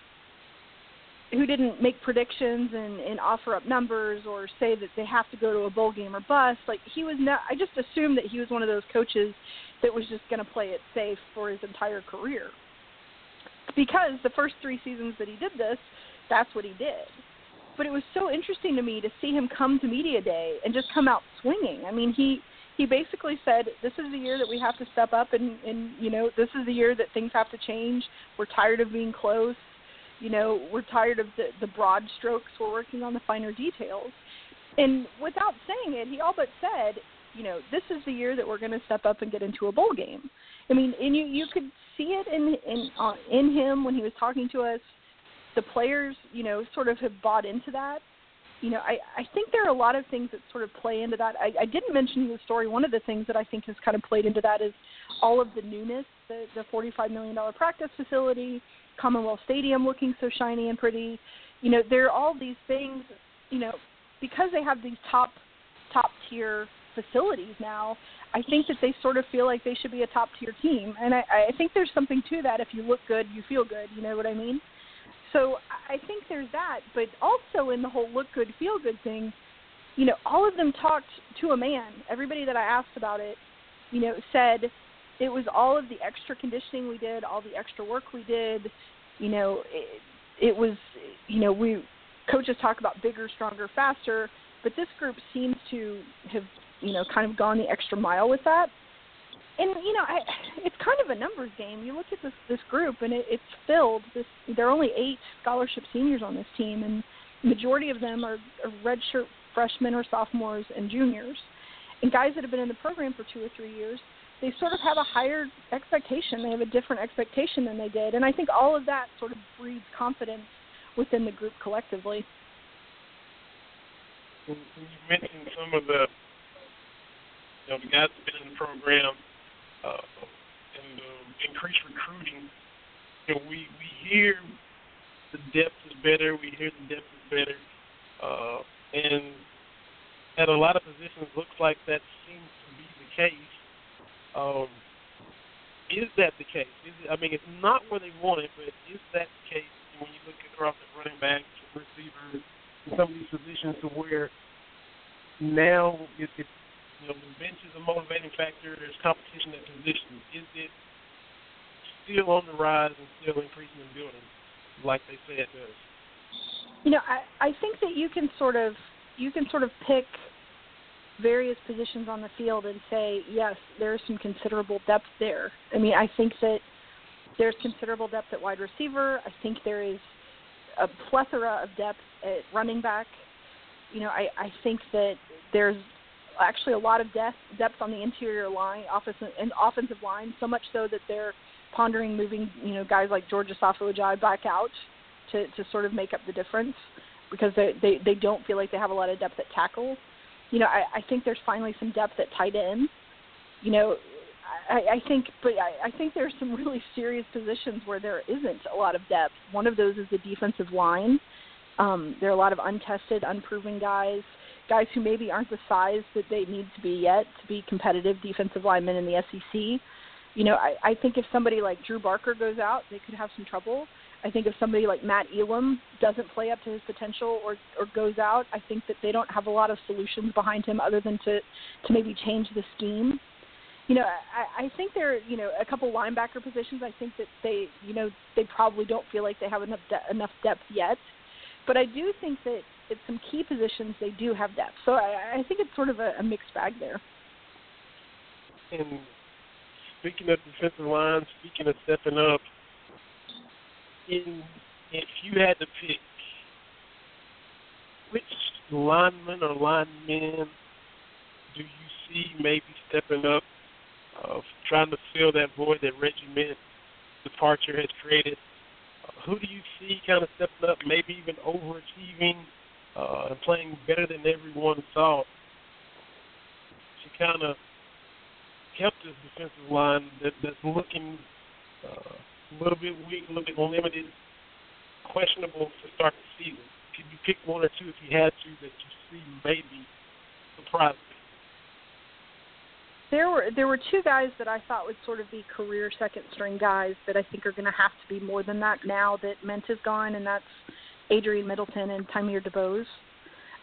who didn't make predictions and, and offer up numbers or say that they have to go to a bowl game or bust. Like he was not. I just assumed that he was one of those coaches that was just going to play it safe for his entire career. Because the first three seasons that he did this, that's what he did. But it was so interesting to me to see him come to media day and just come out swinging. I mean, he he basically said, "This is the year that we have to step up, and and you know, this is the year that things have to change. We're tired of being close. You know, we're tired of the the broad strokes. We're working on the finer details." And without saying it, he all but said, "You know, this is the year that we're going to step up and get into a bowl game." I mean, and you you could see it in in uh, in him when he was talking to us. The players, you know, sort of have bought into that you know, I, I think there are a lot of things that sort of play into that. I, I didn't mention in the story. One of the things that I think has kind of played into that is all of the newness, the, the $45 million practice facility, Commonwealth Stadium looking so shiny and pretty. You know, there are all these things, you know, because they have these top, top tier facilities now, I think that they sort of feel like they should be a top tier team. And I, I think there's something to that. If you look good, you feel good. You know what I mean? So I think there's that, but also in the whole look good, feel good thing, you know, all of them talked to a man. Everybody that I asked about it, you know, said it was all of the extra conditioning we did, all the extra work we did. You know, it, it was, you know, we coaches talk about bigger, stronger, faster, but this group seems to have, you know, kind of gone the extra mile with that and you know, I, it's kind of a numbers game. You look at this this group, and it, it's filled. This there are only eight scholarship seniors on this team, and majority of them are, are redshirt freshmen or sophomores and juniors, and guys that have been in the program for two or three years. They sort of have a higher expectation. They have a different expectation than they did, and I think all of that sort of breeds confidence within the group collectively. You mentioned some of the you know, the guys that have been in the program uh, and uh, increased recruiting. You know, we we hear the depth is better. We hear the depth is better, uh, and at a lot of positions, looks like that seems to be the case. Um, is that the case? Is it, I mean, it's not where they want it, but is that the case when you look across the running backs, receivers, some of these positions to where now it, it's you know, bench is a motivating factor. There's competition at positions. Is it still on the rise and still increasing in building, like they say it does? You know, I I think that you can sort of you can sort of pick various positions on the field and say yes, there's some considerable depth there. I mean, I think that there's considerable depth at wide receiver. I think there is a plethora of depth at running back. You know, I I think that there's actually a lot of depth depth on the interior line, offensive and offensive line, so much so that they're pondering moving, you know, guys like George Asafo-Adjei back out to to sort of make up the difference because they they they don't feel like they have a lot of depth at tackle. You know, I, I think there's finally some depth at tight end. You know, I, I think, but I, I think there's some really serious positions where there isn't a lot of depth. One of those is the defensive line. Um, there are a lot of untested, unproven guys guys who maybe aren't the size that they need to be yet to be competitive defensive linemen in the SEC. You know, I, I think if somebody like Drew Barker goes out, they could have some trouble. I think if somebody like Matt Elam doesn't play up to his potential or or goes out, I think that they don't have a lot of solutions behind him other than to to maybe change the scheme. You know, I, I think there are you know a couple linebacker positions. I think that they you know they probably don't feel like they have enough de- enough depth yet, but I do think that at some key positions they do have depth. So I, I think it's sort of a, a mixed bag there. And speaking of defensive line, speaking of stepping up, in if you had to pick which lineman or linemen do you see maybe stepping up, uh, trying to fill that void that Reggie departure has created? Uh, who do you see kind of stepping up, maybe even overachieving uh, playing better than everyone thought. She kind of kept this defensive line that, that's looking uh, a little bit weak, a little bit limited, questionable to start the season? Could you pick one or two if you had to that you see maybe surprise me? There were there were two guys that I thought would sort of be career second string guys that I think are going to have to be more than that now that Ment is gone, and that's Adrian Middleton and Tymere Dubose.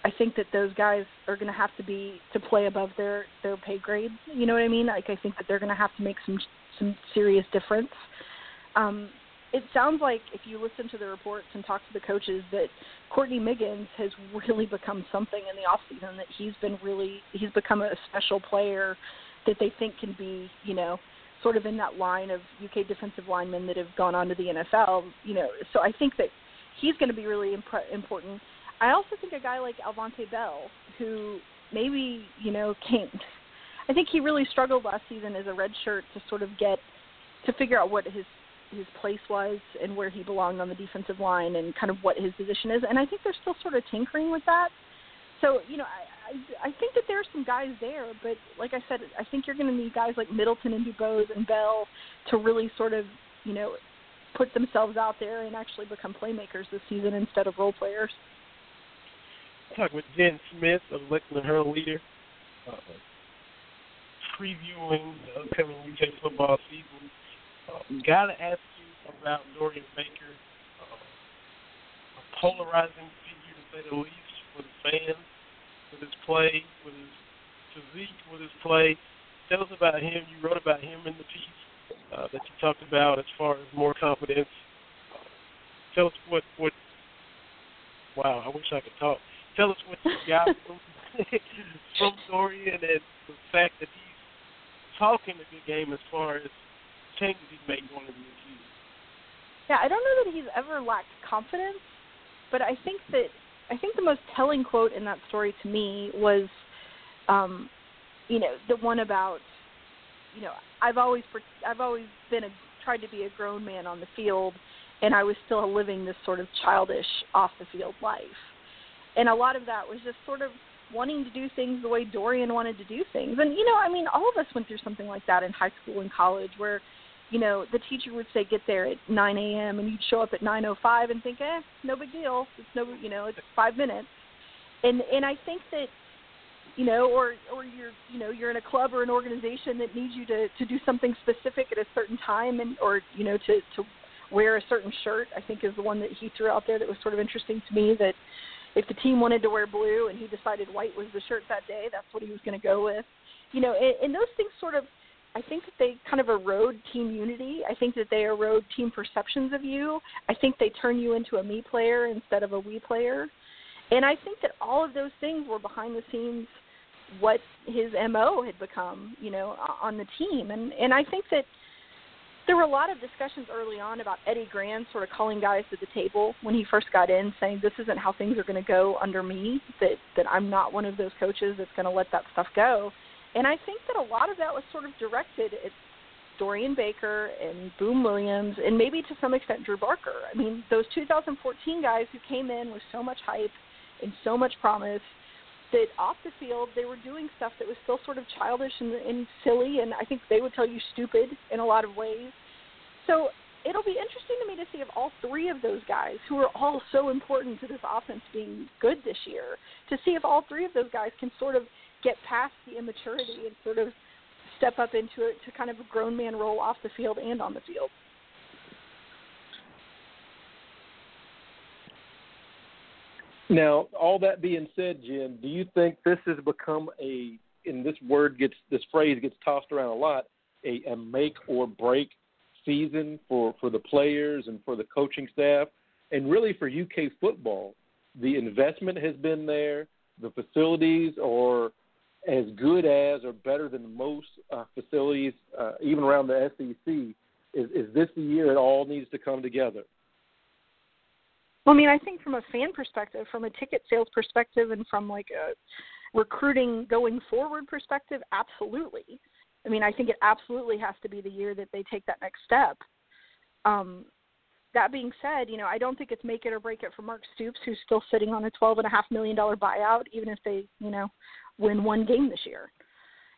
I think that those guys are going to have to be to play above their their pay grade. You know what I mean? Like I think that they're going to have to make some some serious difference. Um, it sounds like if you listen to the reports and talk to the coaches that Courtney Miggins has really become something in the off season. That he's been really he's become a special player that they think can be you know sort of in that line of UK defensive linemen that have gone on to the NFL. You know, so I think that he's going to be really imp- important. I also think a guy like Alvonte Bell, who maybe you know came. I think he really struggled last season as a red shirt to sort of get to figure out what his his place was and where he belonged on the defensive line and kind of what his position is. And I think they're still sort of tinkering with that. So you know, I I, I think that there are some guys there, but like I said, I think you're going to need guys like Middleton and DuBose and Bell to really sort of you know put themselves out there and actually become playmakers this season instead of role players. Talk with Jen Smith of Lexington Herald Leader, uh, previewing the upcoming UK football season uh, Got to ask you about Dorian Baker, uh, a polarizing figure to say the least for the fans, with his play, with his physique, with his play. Tell us about him. You wrote about him in the piece uh, that you talked about as far as more confidence. Tell us what what. Wow, I wish I could talk. Tell us what you got *laughs* from *laughs* from Dorian and the fact that he's talking a good game as far as changes he's made going into the season. Yeah, I don't know that he's ever lacked confidence, but I think that I think the most telling quote in that story to me was, um, you know, the one about, you know, I've always I've always been a tried to be a grown man on the field, and I was still living this sort of childish off the field life, and a lot of that was just sort of wanting to do things the way Dorian wanted to do things. And you know, I mean, all of us went through something like that in high school and college, where you know, the teacher would say get there at 9 a.m. and you'd show up at 9:05 and think, eh, no big deal. It's no, you know, it's five minutes. And and I think that, you know, or or you're you know you're in a club or an organization that needs you to to do something specific at a certain time and or you know to to wear a certain shirt. I think is the one that he threw out there that was sort of interesting to me that if the team wanted to wear blue and he decided white was the shirt that day, that's what he was going to go with. You know, and, and those things sort of I think that they kind of erode team unity. I think that they erode team perceptions of you. I think they turn you into a me player instead of a we player. And I think that all of those things were behind the scenes what his MO had become, you know, on the team. And and I think that there were a lot of discussions early on about Eddie Gran sort of calling guys to the table when he first got in, saying this isn't how things are going to go under me. That that I'm not one of those coaches that's going to let that stuff go. And I think that a lot of that was sort of directed at Dorian Baker and Boom Williams and maybe to some extent Drew Barker. I mean, those 2014 guys who came in with so much hype and so much promise that off the field they were doing stuff that was still sort of childish and, and silly and I think they would tell you stupid in a lot of ways. So it'll be interesting to me to see if all three of those guys, who are all so important to this offense being good this year, to see if all three of those guys can sort of get past the immaturity and sort of step up into it to kind of a grown man role off the field and on the field. Now, all that being said, Jen, do you think this has become a, and this word gets, this phrase gets tossed around a lot, a, a make or break season for, for the players and for the coaching staff, and really for UK football? The investment has been there, the facilities are as good as or better than most uh, facilities, uh, even around the SEC. Is, is this the year it all needs to come together? Well, I mean, I think from a fan perspective, from a ticket sales perspective, and from like a recruiting going forward perspective, absolutely. I mean, I think it absolutely has to be the year that they take that next step. Um, that being said, you know, I don't think it's make it or break it for Mark Stoops, who's still sitting on a twelve and a half million dollar buyout, even if they, you know, win one game this year.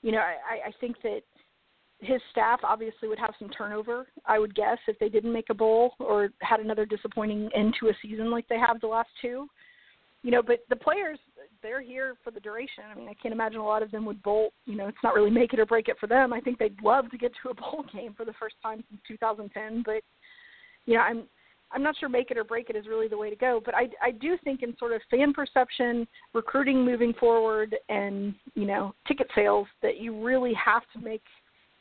You know, I, I think that his staff obviously would have some turnover, I would guess, if they didn't make a bowl or had another disappointing end to a season like they have the last two. You know, but the players, they're here for the duration. I mean, I can't imagine a lot of them would bolt. You know, it's not really make it or break it for them. I think they'd love to get to a *laughs* bowl game for the first time since 2010, but you know, I'm I'm not sure make it or break it is really the way to go, but I, I do think in sort of fan perception, recruiting moving forward, and you know ticket sales that you really have to make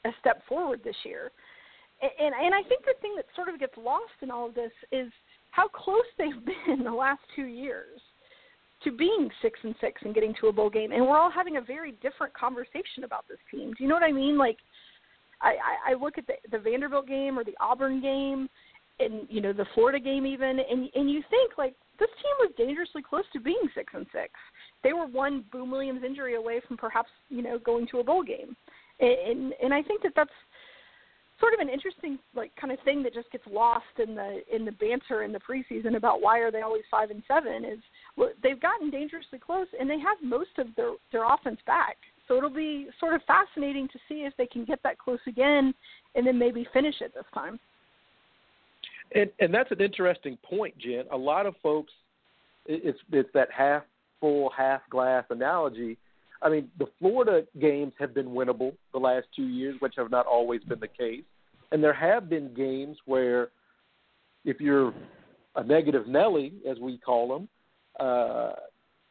a step forward this year. And and I think the thing that sort of gets lost in all of this is how close they've *laughs* been the last two years to being six and six and getting to a bowl game, and we're all having a very different conversation about this team. Do you know what I mean? Like, I I, look at the the Vanderbilt game or the Auburn game and you know the Florida game even, and and you think like this team was dangerously close to being six and six. They were one Boom Williams injury away from perhaps you know going to a bowl game, and and I think that that's sort of an interesting like kind of thing that just gets lost in the in the banter in the preseason about why are they always five and seven is well, they've gotten dangerously close and they have most of their their offense back. So it'll be sort of fascinating to see if they can get that close again and then maybe finish it this time. And and that's an interesting point, Jen. A lot of folks, it's it's that half full, half glass analogy. I mean, the Florida games have been winnable the last two years, which have not always been the case. And there have been games where, if you're a negative Nelly, as we call them, uh,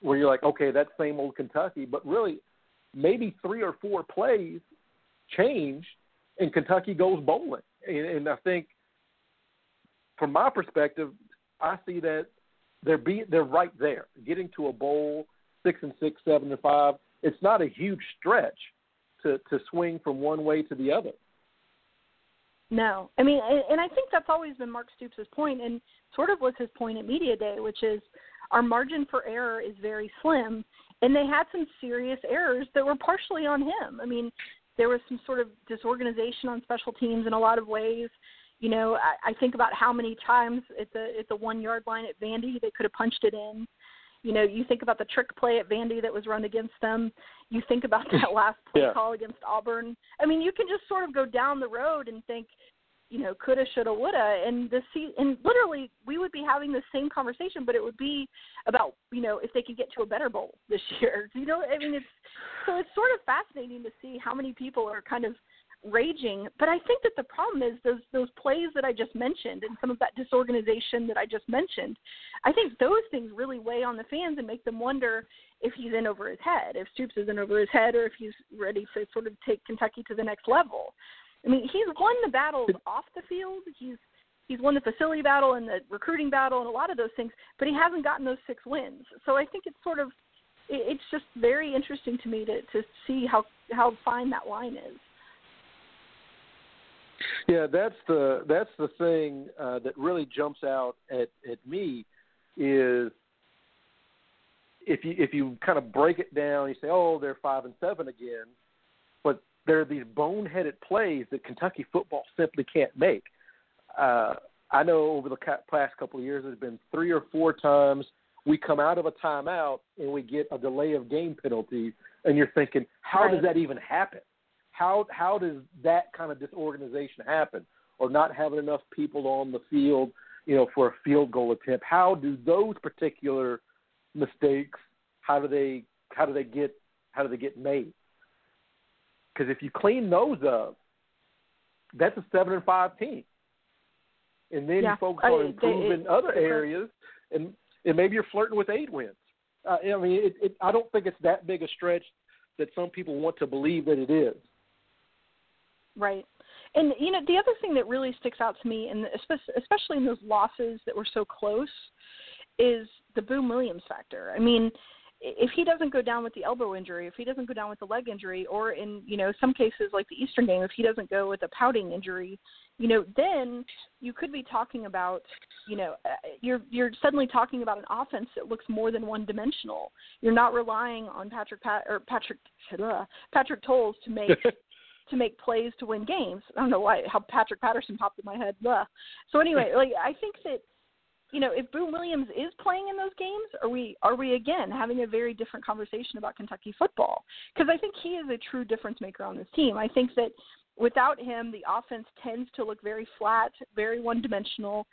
where you're like, okay, that's same old Kentucky, but really, maybe three or four plays change, and Kentucky goes bowling. And, and I think from my perspective, I see that they're be they're right there, getting to a bowl six and six, seven and five. It's not a huge stretch to to swing from one way to the other. No, I mean, and I think that's always been Mark Stoops' point, and sort of was his point at media day, which is our margin for error is very slim, and they had some serious errors that were partially on him. I mean, there was some sort of disorganization on special teams in a lot of ways. You know, I, I think about how many times at the at the one yard line at Vandy they could have punched it in. You know, you think about the trick play at Vandy that was run against them. You think about that *laughs* last play yeah. call against Auburn. I mean, you can just sort of go down the road and think, you know, coulda, shoulda, woulda, and the see, and literally we would be having the same conversation, but it would be about you know if they could get to a better bowl *laughs* this year. You know, I mean, it's so it's sort of fascinating to see how many people are kind of raging. But I think that the problem is those those plays that I just mentioned and some of that disorganization that I just mentioned. I think those things really weigh on the fans and make them wonder if he's in over his head, if Stoops is in over his head, or if he's ready to sort of take Kentucky to the next level. I mean, he's won the battles off the field. He's he's won the facility battle and the recruiting battle and a lot of those things, but he hasn't gotten those six wins. So I think it's sort of it's just very interesting to me to to see how how fine that line is. Yeah, that's the that's the thing uh, that really jumps out at at me is if you if you kind of break it down, you say, oh, they're five and seven again, but there are these boneheaded plays that Kentucky football simply can't make. Uh, I know over the past couple of years, there's been three or four times we come out of a timeout and we get a delay of game penalty, and you're thinking, how right. does that even happen? How how does that kind of disorganization happen, or not having enough people on the field, you know, for a field goal attempt? How do those particular mistakes? How do they how do they get how do they get made? Because if you clean those up, that's a seven and five team, and then yeah. you focus on improving they, other areas, and and maybe you're flirting with eight wins. Uh, I mean, it, it, I don't think it's that big a stretch that some people want to believe that it is. Right. And you know the other thing that really sticks out to me, and especially in those losses that were so close, is the Boom Williams factor. I mean, if he doesn't go down with the elbow injury, if he doesn't go down with the leg injury, or in you know some cases like the Eastern game, if he doesn't go with a pouting injury, you know then you could be talking about you know uh, you're you're suddenly talking about an offense that looks more than one dimensional. You're not relying on Patrick Pat or Patrick *laughs* Patrick Towles to make *laughs* to make plays to win games. I don't know why how Patrick Patterson popped in my head. Blah. So anyway, *laughs* like I think that you know, if Boom Williams is playing in those games, are we are we again having a very different conversation about Kentucky football? Because I think he is a true difference maker on this team. I think that without him, the offense tends to look very flat, very one dimensional.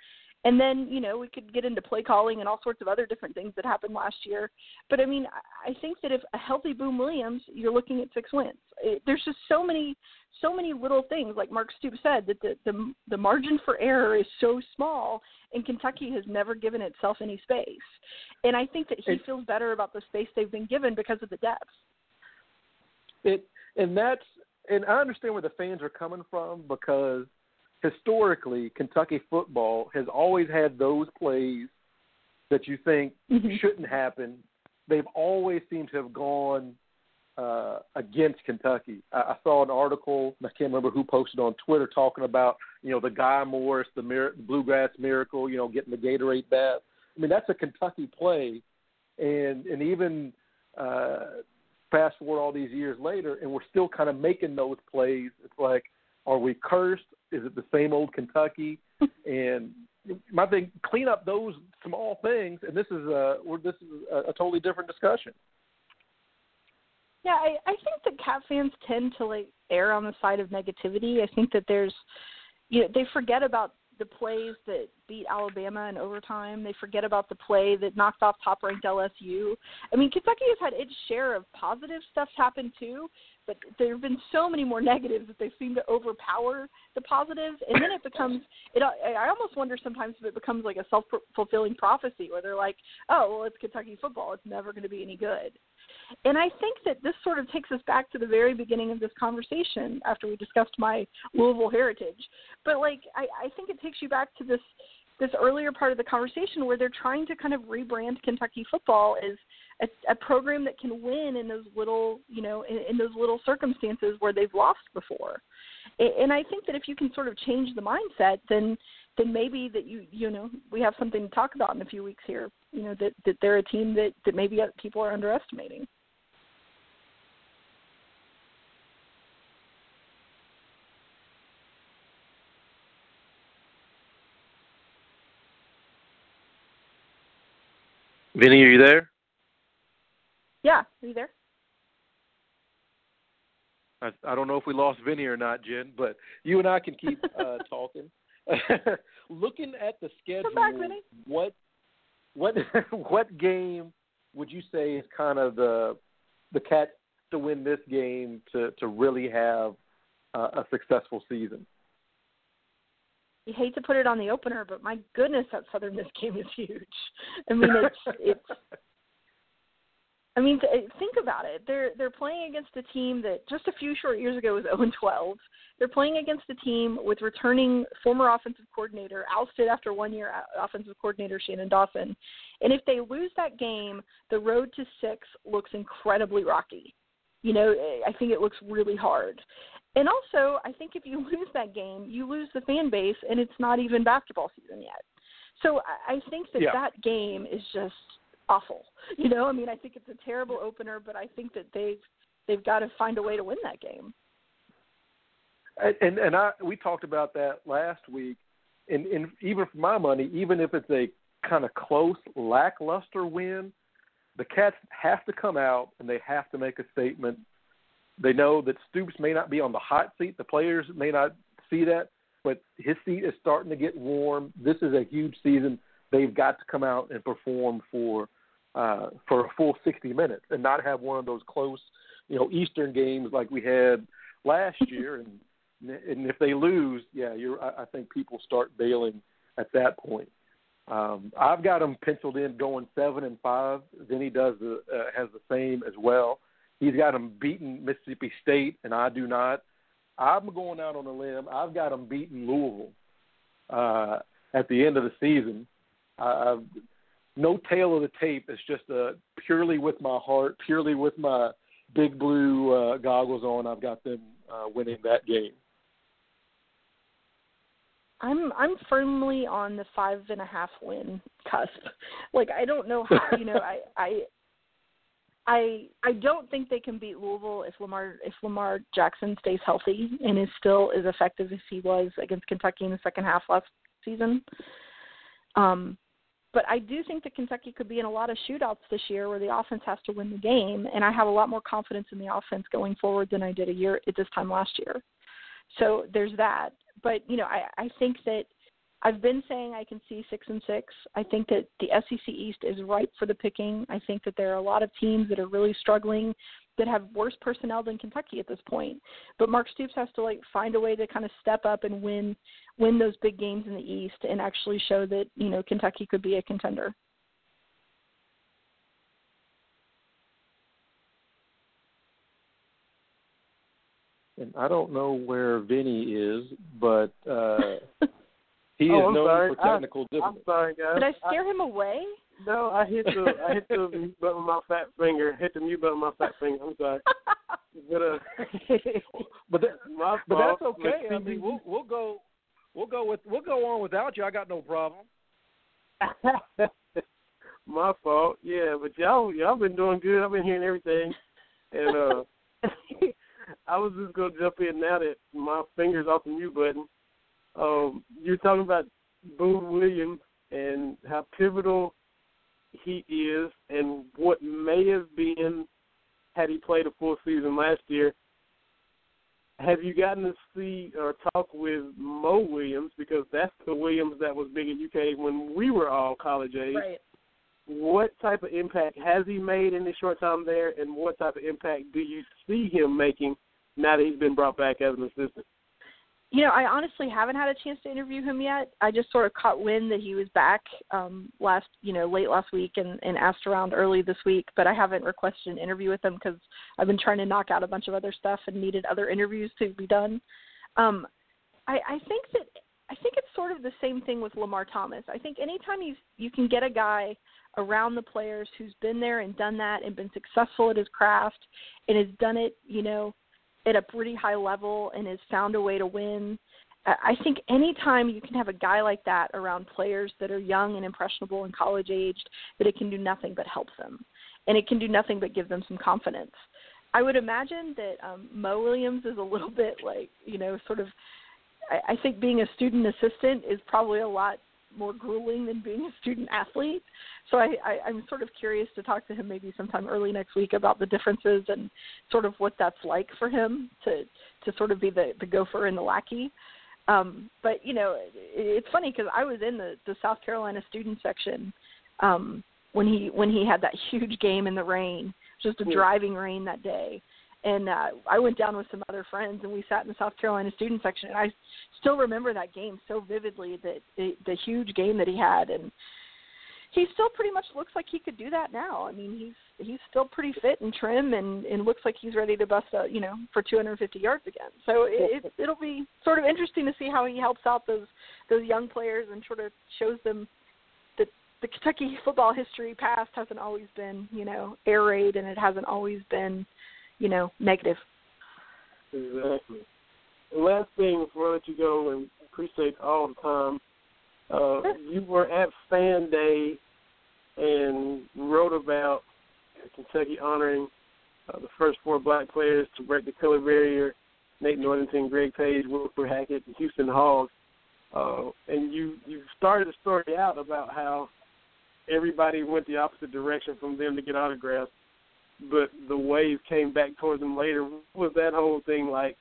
And then, you know, we could get into play calling and all sorts of other different things that happened last year. But I mean, I think that if a healthy boom Williams, you're looking at six wins. It, there's just so many, so many little things, like Mark Stoops said, that the, the the margin for error is so small, and Kentucky has never given itself any space. And I think that he it, feels better about the space they've been given because of the depth. It and that's and I understand where the fans are coming from because historically Kentucky football has always had those plays that you think mm-hmm. shouldn't happen. They've always seemed to have gone uh, against Kentucky. I, I saw an article, I can't remember who posted on Twitter, talking about you know the Guy Morriss, the, mir- the bluegrass miracle, you know, getting the Gatorade bath. I mean, that's a Kentucky play, and and even uh, fast forward all these years later, and we're still kind of making those plays. It's like, are we cursed? Is it the same old Kentucky? *laughs* and my thing, clean up those small things, and this is a this is a, a totally different discussion. Yeah, I, I think that cat fans tend to like err on the side of negativity. I think that there's, you know, they forget about the plays that beat Alabama in overtime. They forget about the play that knocked off top ranked LSU. I mean, Kentucky has had its share of positive stuff happen too, but there have been so many more *laughs* negatives that they seem to overpower the positives, and then it becomes. It. I almost wonder sometimes if it becomes like a self fulfilling prophecy, where they're like, "Oh, well, it's Kentucky football; it's never going to be any good." And I think that this sort of takes us back to the very beginning of this conversation after we discussed my Louisville heritage. But like I, I think it takes you back to this this earlier part of the conversation where they're trying to kind of rebrand Kentucky football as a, a program that can win in those little, you know, in, in those little circumstances where they've lost before. And I think that if you can sort of change the mindset, then then maybe that you you know we have something to talk about in a few weeks here. You know that that they're a team that that maybe people are underestimating. Vinny, are you there? Yeah, are you there? I, I don't know if we lost Vinny or not, Jen, but you and I can keep *laughs* uh, talking. *laughs* Looking at the schedule, back, Vinny. what what *laughs* what game would you say is kind of the the Cats to win this game to to really have uh, a successful season? You hate to put it on the opener, but my goodness, that Southern Miss *laughs* game is huge. I mean, it's it's. I mean, think about it. They're they're playing against a team that just a few short years ago was 0 12. They're playing against a team with returning former offensive coordinator, ousted after one year, uh, offensive coordinator Shannon Dawson. And if they lose that game, the road to six looks incredibly rocky. You know, I think it looks really hard. And also, I think if you *laughs* lose that game, you lose the fan base, and it's not even basketball season yet. So I think that yeah. that game is just awful. *laughs* You know, I mean, I think it's a terrible opener, but I think that they've they've got to find a way to win that game. And and I we talked about that last week, and, and even for my money, even if it's a kind of close, lackluster win, the Cats have to come out and they have to make a statement they know that Stoops may not be on the hot seat. The players may not see that, but his seat is starting to get warm. This is a huge season. They've got to come out and perform for uh, for a full 60 minutes and not have one of those close, you know, Eastern games like we had last *laughs* year. and and if they lose, yeah, you're. I, I think people start bailing at that point. Um, I've got them penciled in going seven and five. Then he does the uh, has the same as well. He's got them beating Mississippi State, and I do not. I'm going out on a limb. I've got them beating Louisville uh, at the end of the season. Uh, no tail of the tape. It's just uh, purely with my heart, purely with my big blue uh, goggles on. I've got them uh, winning that game. I'm I'm firmly on the five and a half win cusp. Like I don't know how you know *laughs* I I I I don't think they can beat Louisville if Lamar if Lamar Jackson stays healthy and is still as effective as he was against Kentucky in the second half last season. Um, but I do think that Kentucky could be in a lot of shootouts this year where the offense has to win the game, and I have a lot more confidence in the offense going forward than I did a year at this time last year. So there's that. But you know, I I think that I've been saying I can see six and six. I think that the SEC East is ripe for the picking. I think that there are a lot of teams that are really struggling that have worse personnel than Kentucky at this point. But Mark Stoops has to like find a way to kind of step up and win win those big games in the East and actually show that you know Kentucky could be a contender. And I don't know where Vinny is, but uh *laughs* he oh, is I'm known sorry. for technical I, I'm sorry, guys. Did I scare him away? No, I hit the I hit the *laughs* mute button with my fat finger. Hit the mute button with my fat finger. I'm sorry. *laughs* But uh, *laughs* But that, my but fault. that's okay. I mean, we'll we'll go we'll go with we'll go on without you. I got no problem. my fault. Yeah, but y'all y'all been doing good. I've been hearing everything, and uh, I was just gonna jump in now that my fingers off the mute button. Um, you're talking about Boom Williams and how pivotal he is, and what may have been had he played a full season last year. Have you gotten to see or talk with Moe Williams because that's the Williams that was big at UK when we were all college age? Right. What type of impact has he made in his short time there, and what type of impact do you see him making now that he's been brought back as an assistant? You know, I honestly haven't had a chance to interview him yet. I just sort of caught wind that he was back um last, you know, late last week and, and asked around early this week, but I haven't requested an interview with him because I've been trying to knock out a bunch of other stuff and needed other interviews to be done. Um, I, I think that I think it's sort of the same thing with Lamar Thomas. I think anytime you you can get a guy around the players who's been there and done that and been successful at his craft and has done it, you know, at a pretty high level and has found a way to win. I think anytime you can have a guy like that around players that are young and impressionable and college aged, that it can do nothing but help them, and it can do nothing but give them some confidence. I would imagine that um, Moe Williams is a little *laughs* bit like you know, sort of. I, I think being a student assistant is probably a lot more grueling than being a student athlete. So I, I, I'm sort of curious to talk to him maybe sometime early next week about the differences and sort of what that's like for him to to sort of be the the gopher and the lackey. Um, but you know, it, it's funny because I was in the the South Carolina student section um, when he when he had that *laughs* huge game in the rain, just a Yeah. driving rain that day. And uh, I went down with some other friends, and we sat in the South Carolina student section. And I still remember that game so vividly that the huge game that he had, and he still pretty much looks like he could do that now. I mean, he's he's still pretty fit and trim, and and looks like he's ready to bust a you know for 250 yards again. So it, it it'll be sort of interesting to see how he helps out those those young players and sort of shows them that the Kentucky football history past hasn't always been you know air raid, and it hasn't always been you know negative. Exactly. And last thing before I let you go, and appreciate all the time. Uh, you were at Fan Day and wrote about Kentucky honoring uh, the first four black players to break the color barrier: Nate Northington, Greg Page, Wilbur Hackett, and Houston Hogg. Uh, and you you started the story out about how everybody went the opposite direction from them to get autographs, but the wave came back towards them later. Was that whole thing like?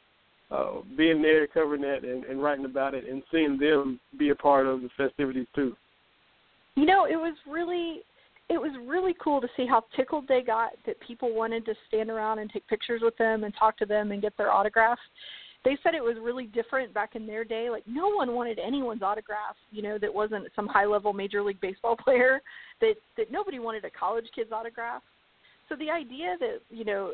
Uh, being there, covering that, and, and writing about it, and seeing them be a part of the festivities too. You know, it was really it was really cool to see how tickled they got that people wanted to stand around and take pictures with them and talk to them and get their autograph. They said it was really different back in their day. Like no one wanted anyone's autograph, you know, that wasn't some high level major league baseball *laughs* player. That that nobody wanted a college kid's autograph. So the idea that, you know,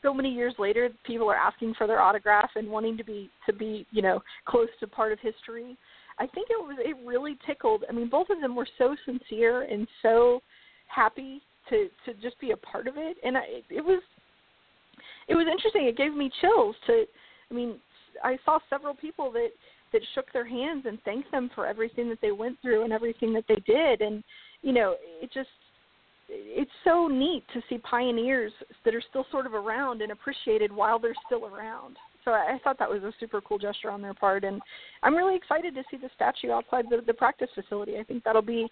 so many years later people are asking for their autograph and wanting to be to be, you know, close to part of history. I think it was it really tickled. I mean, both of them were so sincere and so happy to to just be a part of it, and I, it was it was interesting. It gave me chills. To, I mean, I saw several people that that shook their hands and thanked them for everything that they went through and everything that they did, and you know, it just it's so neat to see pioneers that are still sort of around and appreciated while they're still around. So I, thought that was a super cool gesture on their part, and I'm really excited to see the statue outside the, the practice facility. I think that'll be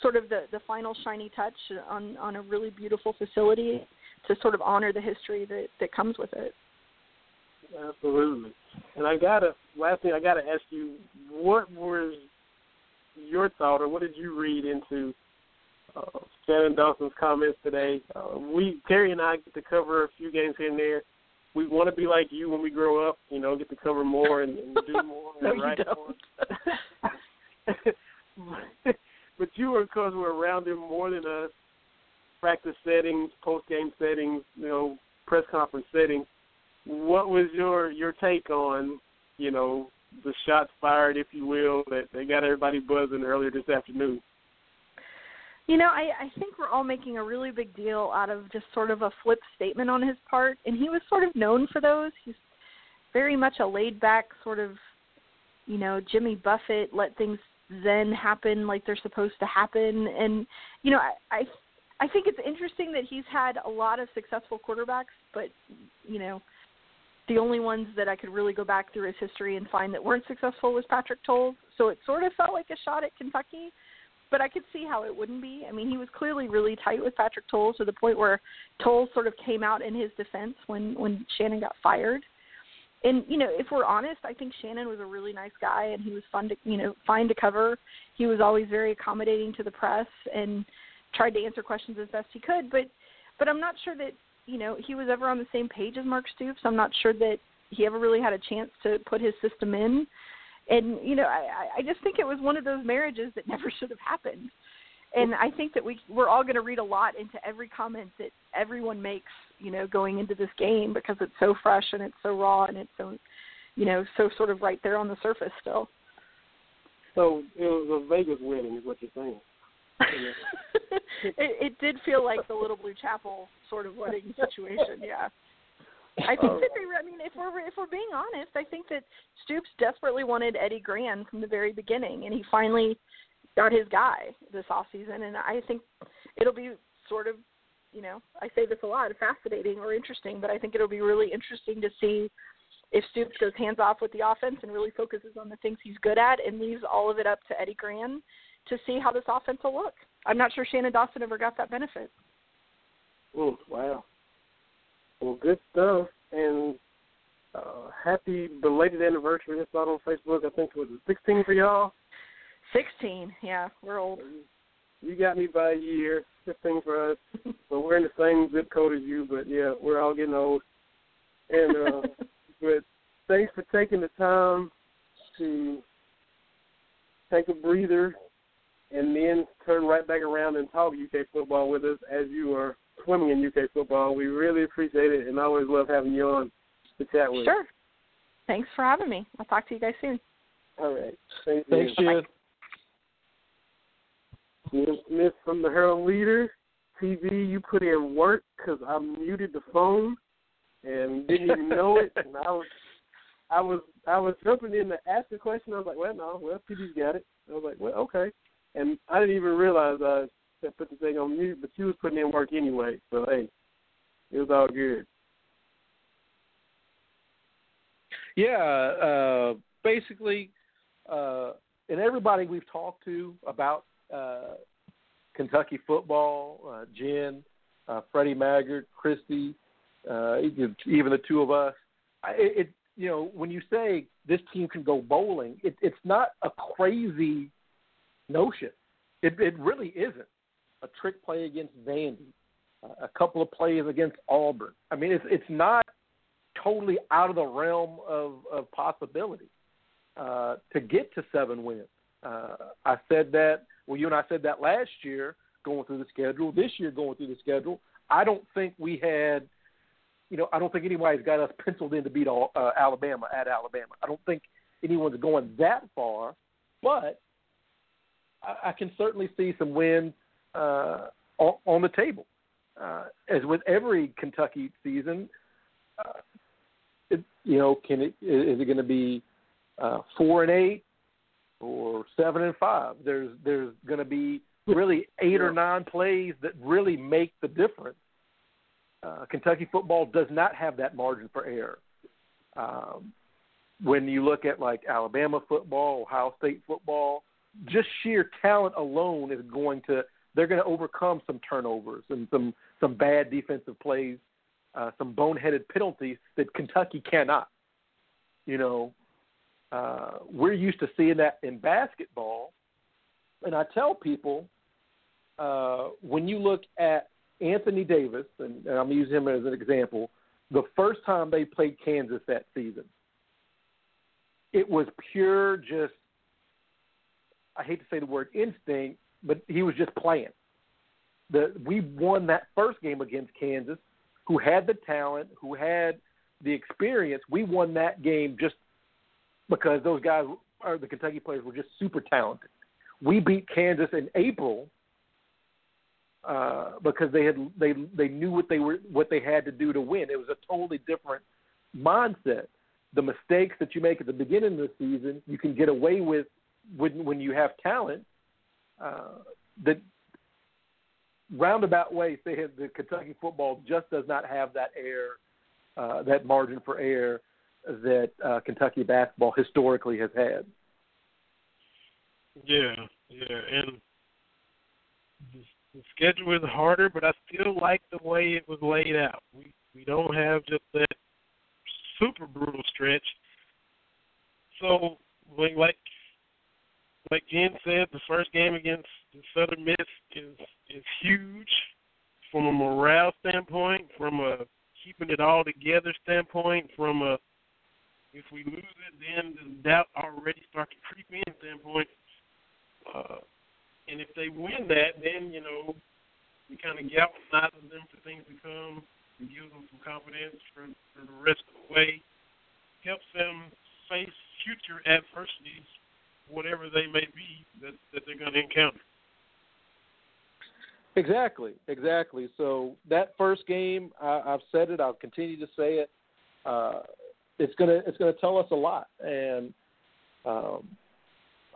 sort of the the final shiny touch on on a really beautiful facility to sort of honor the history that that comes with it. Absolutely. And I gotta last thing I gotta ask you, what was your thought, or what did you read into uh, Shannon Dawson's comments today? Uh, we Terry and I get to cover a few games here and there. We want to be like you when we grow up, you know, get to cover more and, and do *laughs* more no, and write more. *laughs* but you were, of course, were around him more than us. Practice settings, post game settings, you know, press conference settings what was your your take on you know the shots fired, if you will, that they got everybody buzzing earlier this afternoon? You know, I, I think we're all making a really big deal out of just sort of a flip statement on his part, and he was sort of known for those. He's very much a laid back sort of, you know, Jimmy Buffett, let things then happen like they're supposed to happen, and you know, I I, I think it's interesting that he's had a lot of successful quarterbacks, but you know, the only ones that I could really go back through his history and find that weren't successful was Patrick Towles. So it sort of felt like a shot at Kentucky, but I could see how it wouldn't be. I mean, he was clearly really tight with Patrick Towles to the point where Towles sort of came out in his defense when when Shannon got fired. And you know, if we're honest, I think Shannon was a really nice guy, and he was fun to you know fine to cover. He was always very accommodating to the press and tried to answer questions as best he could. But but I'm not sure that you know he was ever on the same page as Mark Stoops. I'm not sure that he ever really had a chance to put his system in. And you know, I, I just think it was one of those marriages that *laughs* never should have happened. And I think that we we're all going to read a lot into every comment that everyone makes, you know, going into this game because it's so fresh and it's so raw and it's so, you know, so sort of right there on the surface still. So it was a Vegas wedding, is what you're saying. *laughs* it, it did feel like the Little Blue Chapel sort of wedding situation. Yeah. I think that oh. they. I mean, if we're if we're being honest, I think that Stoops desperately wanted Eddie Gran from the very beginning, and he finally got his guy this off season. And I think it'll be sort of, you know, I say this a lot, fascinating or interesting, but I think it'll be really interesting to see if Stoops goes hands off with the offense and really focuses on the things he's good at and leaves all of it up to Eddie Gran to see how this offense will look. I'm not sure Shannon Dawson ever got that benefit. Oh, wow. Well, good stuff. And uh, happy belated anniversary. I saw it on Facebook. I think it was 16 for y'all. 16, yeah. We're old. You got me by a year. 15 for us. *laughs* so we're in the same zip code as you, but yeah, we're all getting old. And uh, *laughs* but thanks for taking the time to take a breather and then turn right back around and talk UK football with us as you are swimming in UK football. We really appreciate it and always love having you on to chat with. Sure. Thanks for having me. I'll talk to you guys soon. All right. Thank Thanks, you. Jen Smith from the Herald Leader TV. You put in work because I muted the phone and didn't even know it, *laughs* and I was, I was, I was jumping in to ask the question. I was like, well, no, well, PD's got it. I was like, well, okay and I didn't even realize I had put the thing on mute, but she was putting in work anyway. So hey, it was all good. Yeah, uh, basically, uh, and everybody we've talked to about uh, Kentucky football, uh, Jen, uh, Freddie Maggard, Christy, uh, even the two of us, it, it you know when you say this team can go bowling, it, it's not a crazy notion. It, it really isn't. A trick play against Vandy, a couple of plays against Auburn. I mean, it's it's not totally out of the realm of, of possibility uh, to get to seven wins. Uh, I said that. Well, you and I said that last year going through the schedule. This year going through the schedule, I don't think we had. You know, I don't think anybody's got us penciled in to beat all, uh, Alabama at Alabama. I don't think anyone's going that far, but I, I can certainly see some wins uh, on, on the table. Uh, as with every Kentucky season, uh, it, you know, can it is it going to be uh, four and eight or seven and five? There's there's going to be really eight or nine plays that really make the difference. Uh, Kentucky football does not have that margin for error. Um, when you look at like Alabama football, Ohio State football, just sheer talent alone is going to they're going to overcome some turnovers and some some bad defensive plays, uh, some boneheaded penalties that Kentucky cannot. You know, uh, we're used to seeing that in basketball, and I tell people uh, when you look at Anthony Davis, and, and I'm using him as an example, the first time they played Kansas that season, it was pure just I hate to say the word instinct, but he was just playing. The we won that first game against Kansas, who had the talent, who had the experience. We won that game just because those guys or the Kentucky players were just super talented. We beat Kansas in April uh, because they had they they knew what they were what they had to do to win. It was a totally different mindset. The mistakes that you make at the beginning of the season, you can get away with when when you have talent. Uh, that roundabout way, say the Kentucky football just does not have that air, uh, that margin for error that uh, Kentucky basketball historically has had. Yeah, yeah, and the schedule is harder, but I still like the way it was laid out. We we don't have just that super brutal stretch. So, like like Jen said, the first game against the Southern Miss is is huge from a morale standpoint, from a keeping it all together standpoint, from a if we lose it, then the doubt already starts to creep in standpoint. Uh, and if they win that, then you know we kind of galvanizes them for things to come and gives them some confidence for, for the rest of the way. Helps them face future adversities, whatever they may be that that they're going to encounter. Exactly, exactly. So that first game, I, I've said it. I'll continue to say it. Uh, it's gonna it's gonna tell us a lot, and um,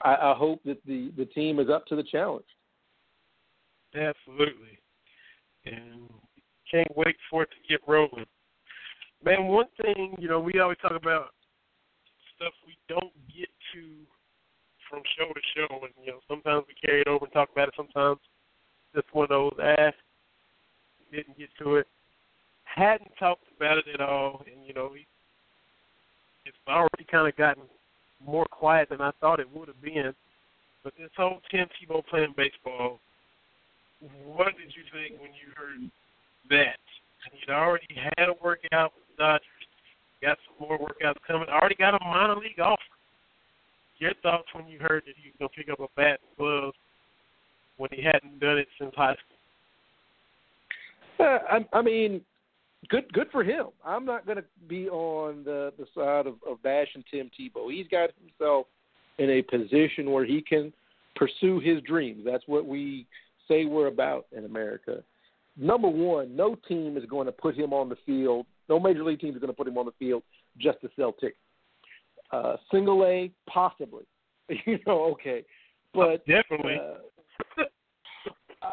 I, I hope that the the team is up to the challenge. Absolutely, and can't wait for it to get rolling. Man, one thing you know, we always talk about stuff we don't get to from show to show, and you know, sometimes we carry it over and talk about it. Sometimes just one of those ah, didn't get to it. Hadn't talked about it at all, and you know, it's already kind of gotten more quiet than I thought it would have been. But this whole Tim Tebow playing baseball, what did you think when you heard that? He'd already had a workout with the Dodgers, got some more workouts coming, already got a minor league offer. Your thoughts when you heard that he was to pick up a bat and gloves when he hadn't done it since high school? Uh, I, I mean, good good for him. I'm not to be on the the side of, of bashing Tim Tebow. He's got himself in a position where he can pursue his dreams. That's what we say we're about in America. Number one, no team is going to put him on the field. No major league team is going to put him on the field just to sell tickets. Uh, single A, possibly. *laughs* you know, okay, but definitely. Uh,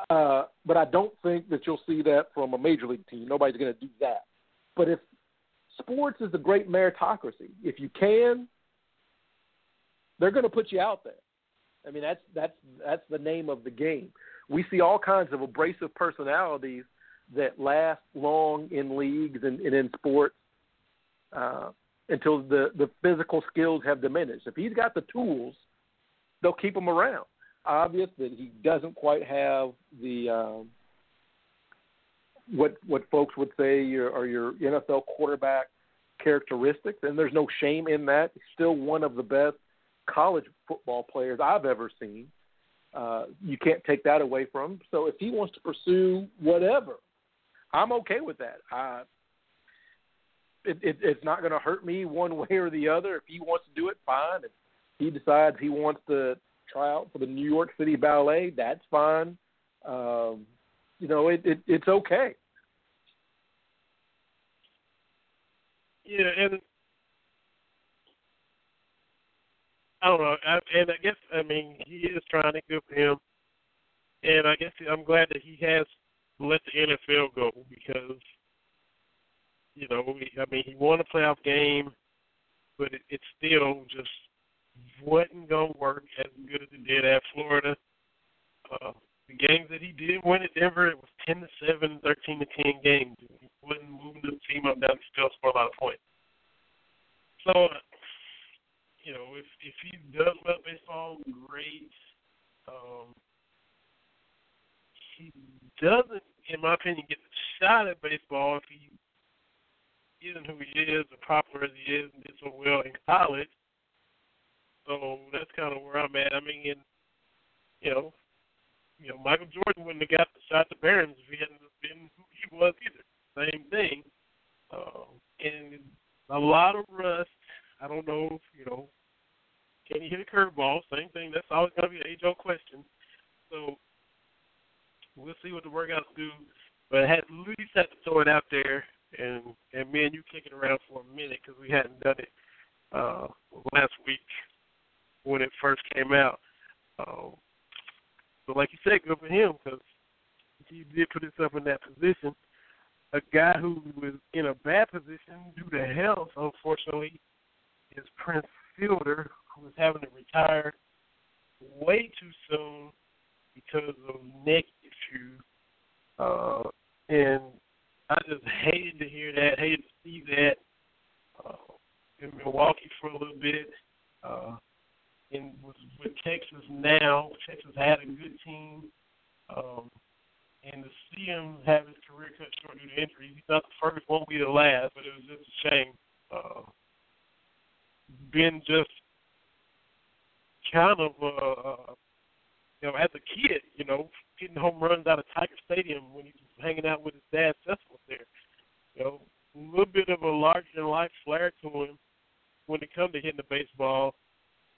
uh, but I don't think that you'll see that from a major league team. Nobody's going to do that. But if sports is the great meritocracy, if you can, they're going to put you out there. I mean, that's that's that's the name of the game. We see all kinds of abrasive personalities that last long in leagues and, and in sports uh, until the the physical skills have diminished. If he's got the tools, they'll keep him around obvious that he doesn't quite have the um, what what folks would say are your NFL quarterback characteristics, and there's no shame in that. He's still one of the best college football players I've ever seen. Uh, you can't take that away from him. So if he wants to pursue whatever, I'm okay with that. I, it, it, it's not going to hurt me one *laughs* way or the other. If he wants to do it, fine. If he decides he wants to try out for the New York City Ballet, that's fine. Um, you know, it, it it's okay. Yeah, and I don't know, I, and I guess I mean he is trying to good for him, and I guess I'm glad that he has let the NFL go because you know I mean he won a playoff game but it, it still just wasn't gonna work as good as it did at Florida. Uh, the games that he did win at Denver, it was ten to seven, thirteen to ten games. He wasn't moving the team up down the field for a lot of points. So, you know, if if he does well baseball, great. Um, he doesn't, in my opinion, get the shot at baseball if he isn't who he is, as popular as he is, and did so well in college. So that's kind of where I'm at. I mean, in, you know, you know, Michael Jordan wouldn't have got the shot to Barons if he hadn't been who he was either. Same thing. Uh, and a lot of rust. I don't know if, you know, can he hit a curveball? Same thing. That's always going to be an age old question. So we'll see what the workouts do. But at least had to throw it out there and and me and you kicking around for a minute because we hadn't done it uh, last week when it first came out. Uh, but like you said, good for him because he did put himself in that position. A guy who was in a bad position due to health, unfortunately, is Prince Fielder, who is having to retire way too soon because of neck issues. Uh, and I just hated to hear that, hated to see that. Uh, in Milwaukee for a little bit. Uh, and with, with Texas now, Texas had a good team. Um, and to see him have his career cut short due to injury, he's not the first, won't be the last, but it was just a shame. Uh, been just kind of, uh, uh, you know, as a kid, you know, getting home runs out of Tiger Stadium when he was hanging out with his dad, Cecil, there. You know, a little bit of a larger than life flair to him when it comes to hitting the baseball.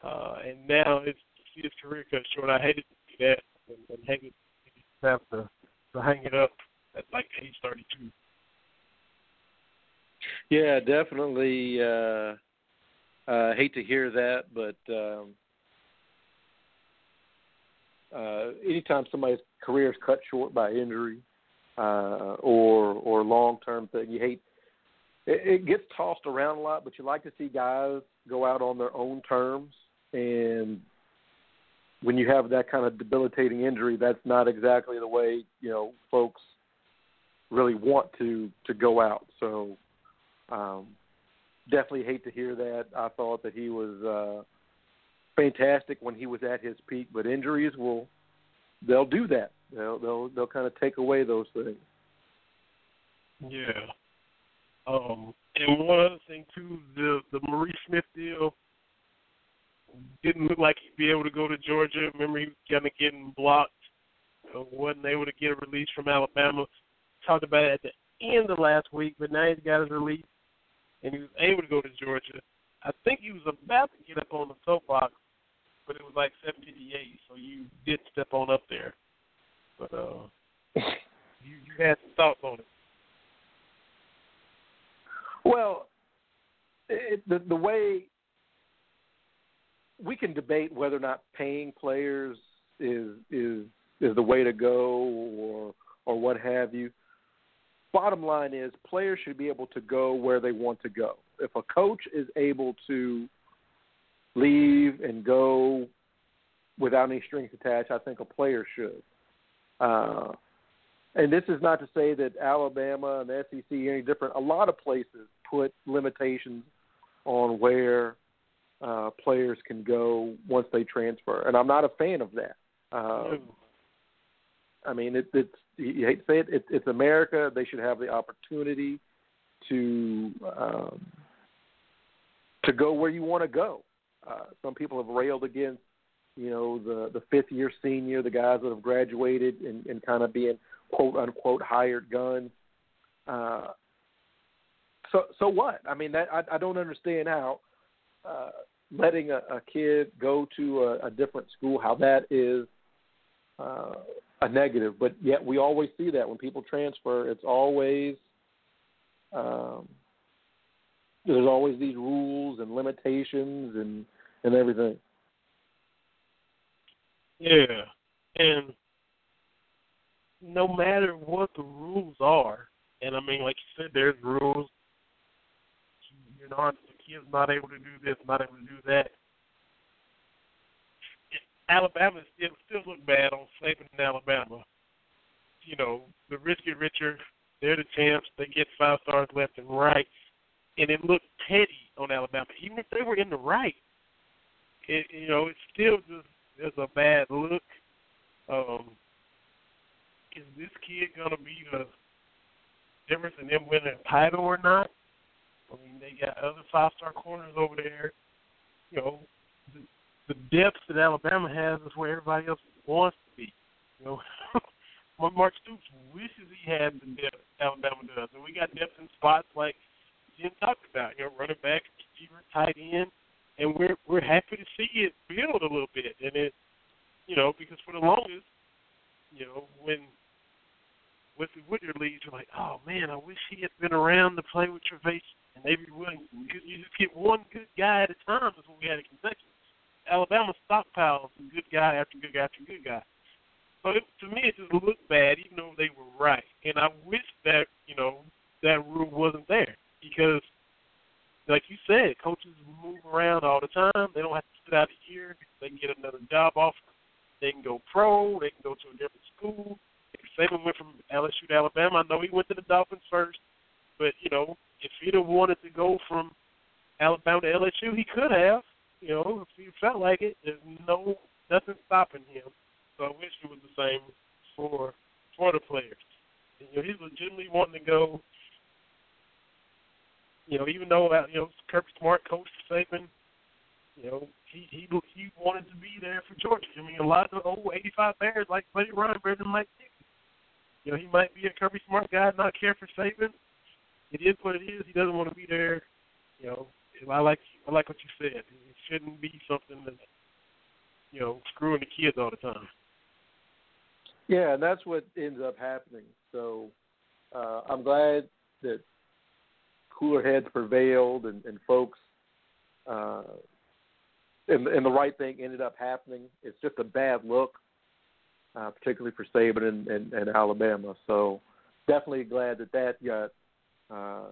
Uh, and now it's see his career cut short. I hated to see that and, and hang it, have to, to hang it up at like age 32. Yeah, definitely. Uh, uh, hate to hear that, but um, uh, anytime somebody's career is cut short by injury uh, or or long term thing, you hate. It, it gets tossed around a lot, but you like to see guys go out on their own terms. And when you have that kind of debilitating injury, that's not exactly the way you know folks really want to to go out. So um, definitely hate to hear that. I thought that he was uh, fantastic when he was at his peak, but injuries will they'll do that. They'll they'll they'll kind of take away those things. Yeah. Um, and one other thing too, the the Maurice Smith deal didn't look like he'd be able to go to Georgia. Remember, he was kind of getting blocked, uh, wasn't able to get a release from Alabama. Talked about it at the end of last week, but now he's got his release, and he was able to go to Georgia. I think he was about to get up on the soapbox, but it was like 7:58, so you did step on up there. But uh, *laughs* you you had some thoughts on it. Well, it, the the way we can debate whether or not paying players is is is the way to go or or what have you. Bottom line is players should be able to go where they want to go. If a coach is able to leave and go without any strings attached, I think a player should. Uh, and this is not to say that Alabama and the SEC are any different. A lot of places put limitations on where uh, players can go once they transfer, and I'm not a fan of that. Uh, I mean, it, it's you hate to say it, it, it's America. They should have the opportunity to um, to go where you want to go. Uh, some people have railed against, you know, the the fifth year senior, the guys that have graduated and, and kind of being quote unquote hired guns. Uh, so so what? I mean, that I, I don't understand how uh, letting a, a kid go to a, a different school how that is uh, a negative. But yet we always see that when people transfer, it's always um, there's always these rules and limitations and and everything. Yeah, and no matter what the rules are, and I mean, like you said, there's rules. You're not kid's not able to do this, not able to do that. Alabama still still look bad on in Alabama. You know, the rich get richer. They're the champs. They get five stars left and right, and it looked petty on Alabama. Even if they were in the right, it you know it still just is a bad look. Um, is this kid gonna be the difference in them winning a title or not? I mean, they got other five star corners over there. You know, the, the depth that Alabama has is where everybody else wants to be. You know, *laughs* Mark Stoops wishes he had the depth Alabama does, and we got depth in spots like Jen talked about. You know, running back, receiver, tight end, and we're we're happy to see it build a little bit. And it, you know, because for the longest, you know, when with the Woodard leads, you're like, oh man, I wish he had been around to play with Tre'Davious and Avery Williams. You just get one good guy at a time. Is what we had in Kentucky. Alabama stockpiles good guy after good guy after good guy. So it, to me, it just looked bad, even though they were right. And I wish that you know that rule wasn't there because, like you said, coaches around all the time. They don't have to sit out a year. They can get another job offer. They can go pro. They can go to a different school. Saban went from LSU to Alabama. I know he went to the Dolphins first, but you know, if he'd have wanted to go from Alabama to LSU, he could have. You know, if he felt like it, there's no nothing stopping him. So I wish it was the same for for the players. You know, he's legitimately wanting to go. You know, even though uh, you know Kirby Smart coached Saban, you know he he he wanted to be there for Georgia. I mean, a lot of the old '85 Bears like Buddy Ryan better than Mike Ditka. You know, he might be a Kirby Smart guy, not care for Saban. It is what it is. He doesn't want to be there. You know, I like I like what you said. It shouldn't be something that's you know screwing the kids all the time. Yeah, and that's what ends up happening. So uh, I'm glad that cooler heads prevailed and, and folks, uh, and, and the right thing ended up happening. It's just a bad look uh, particularly for Saban and, and, and Alabama. So definitely glad that that got uh,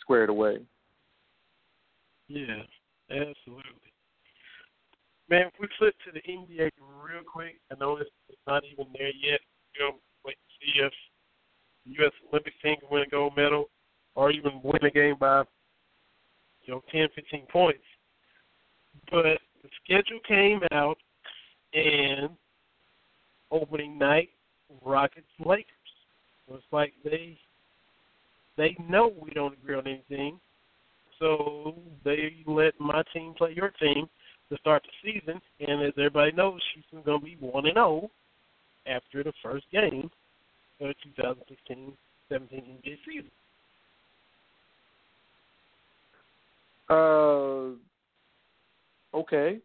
squared away. Yeah, absolutely. Man, if we flip to the NBA real quick, I know it's, it's not even there yet. You know, wait to see if the U.S. Olympic team can win a gold medal or even win a game by, you know, 10, 15 points. But the schedule came out, and opening night, Rockets Lakers. It's like they they know we don't agree on anything, so they let my team play your team to start the season. And as everybody knows, Houston's going to be one and zero oh after the first game of the 2016-17 NBA season. Uh, okay.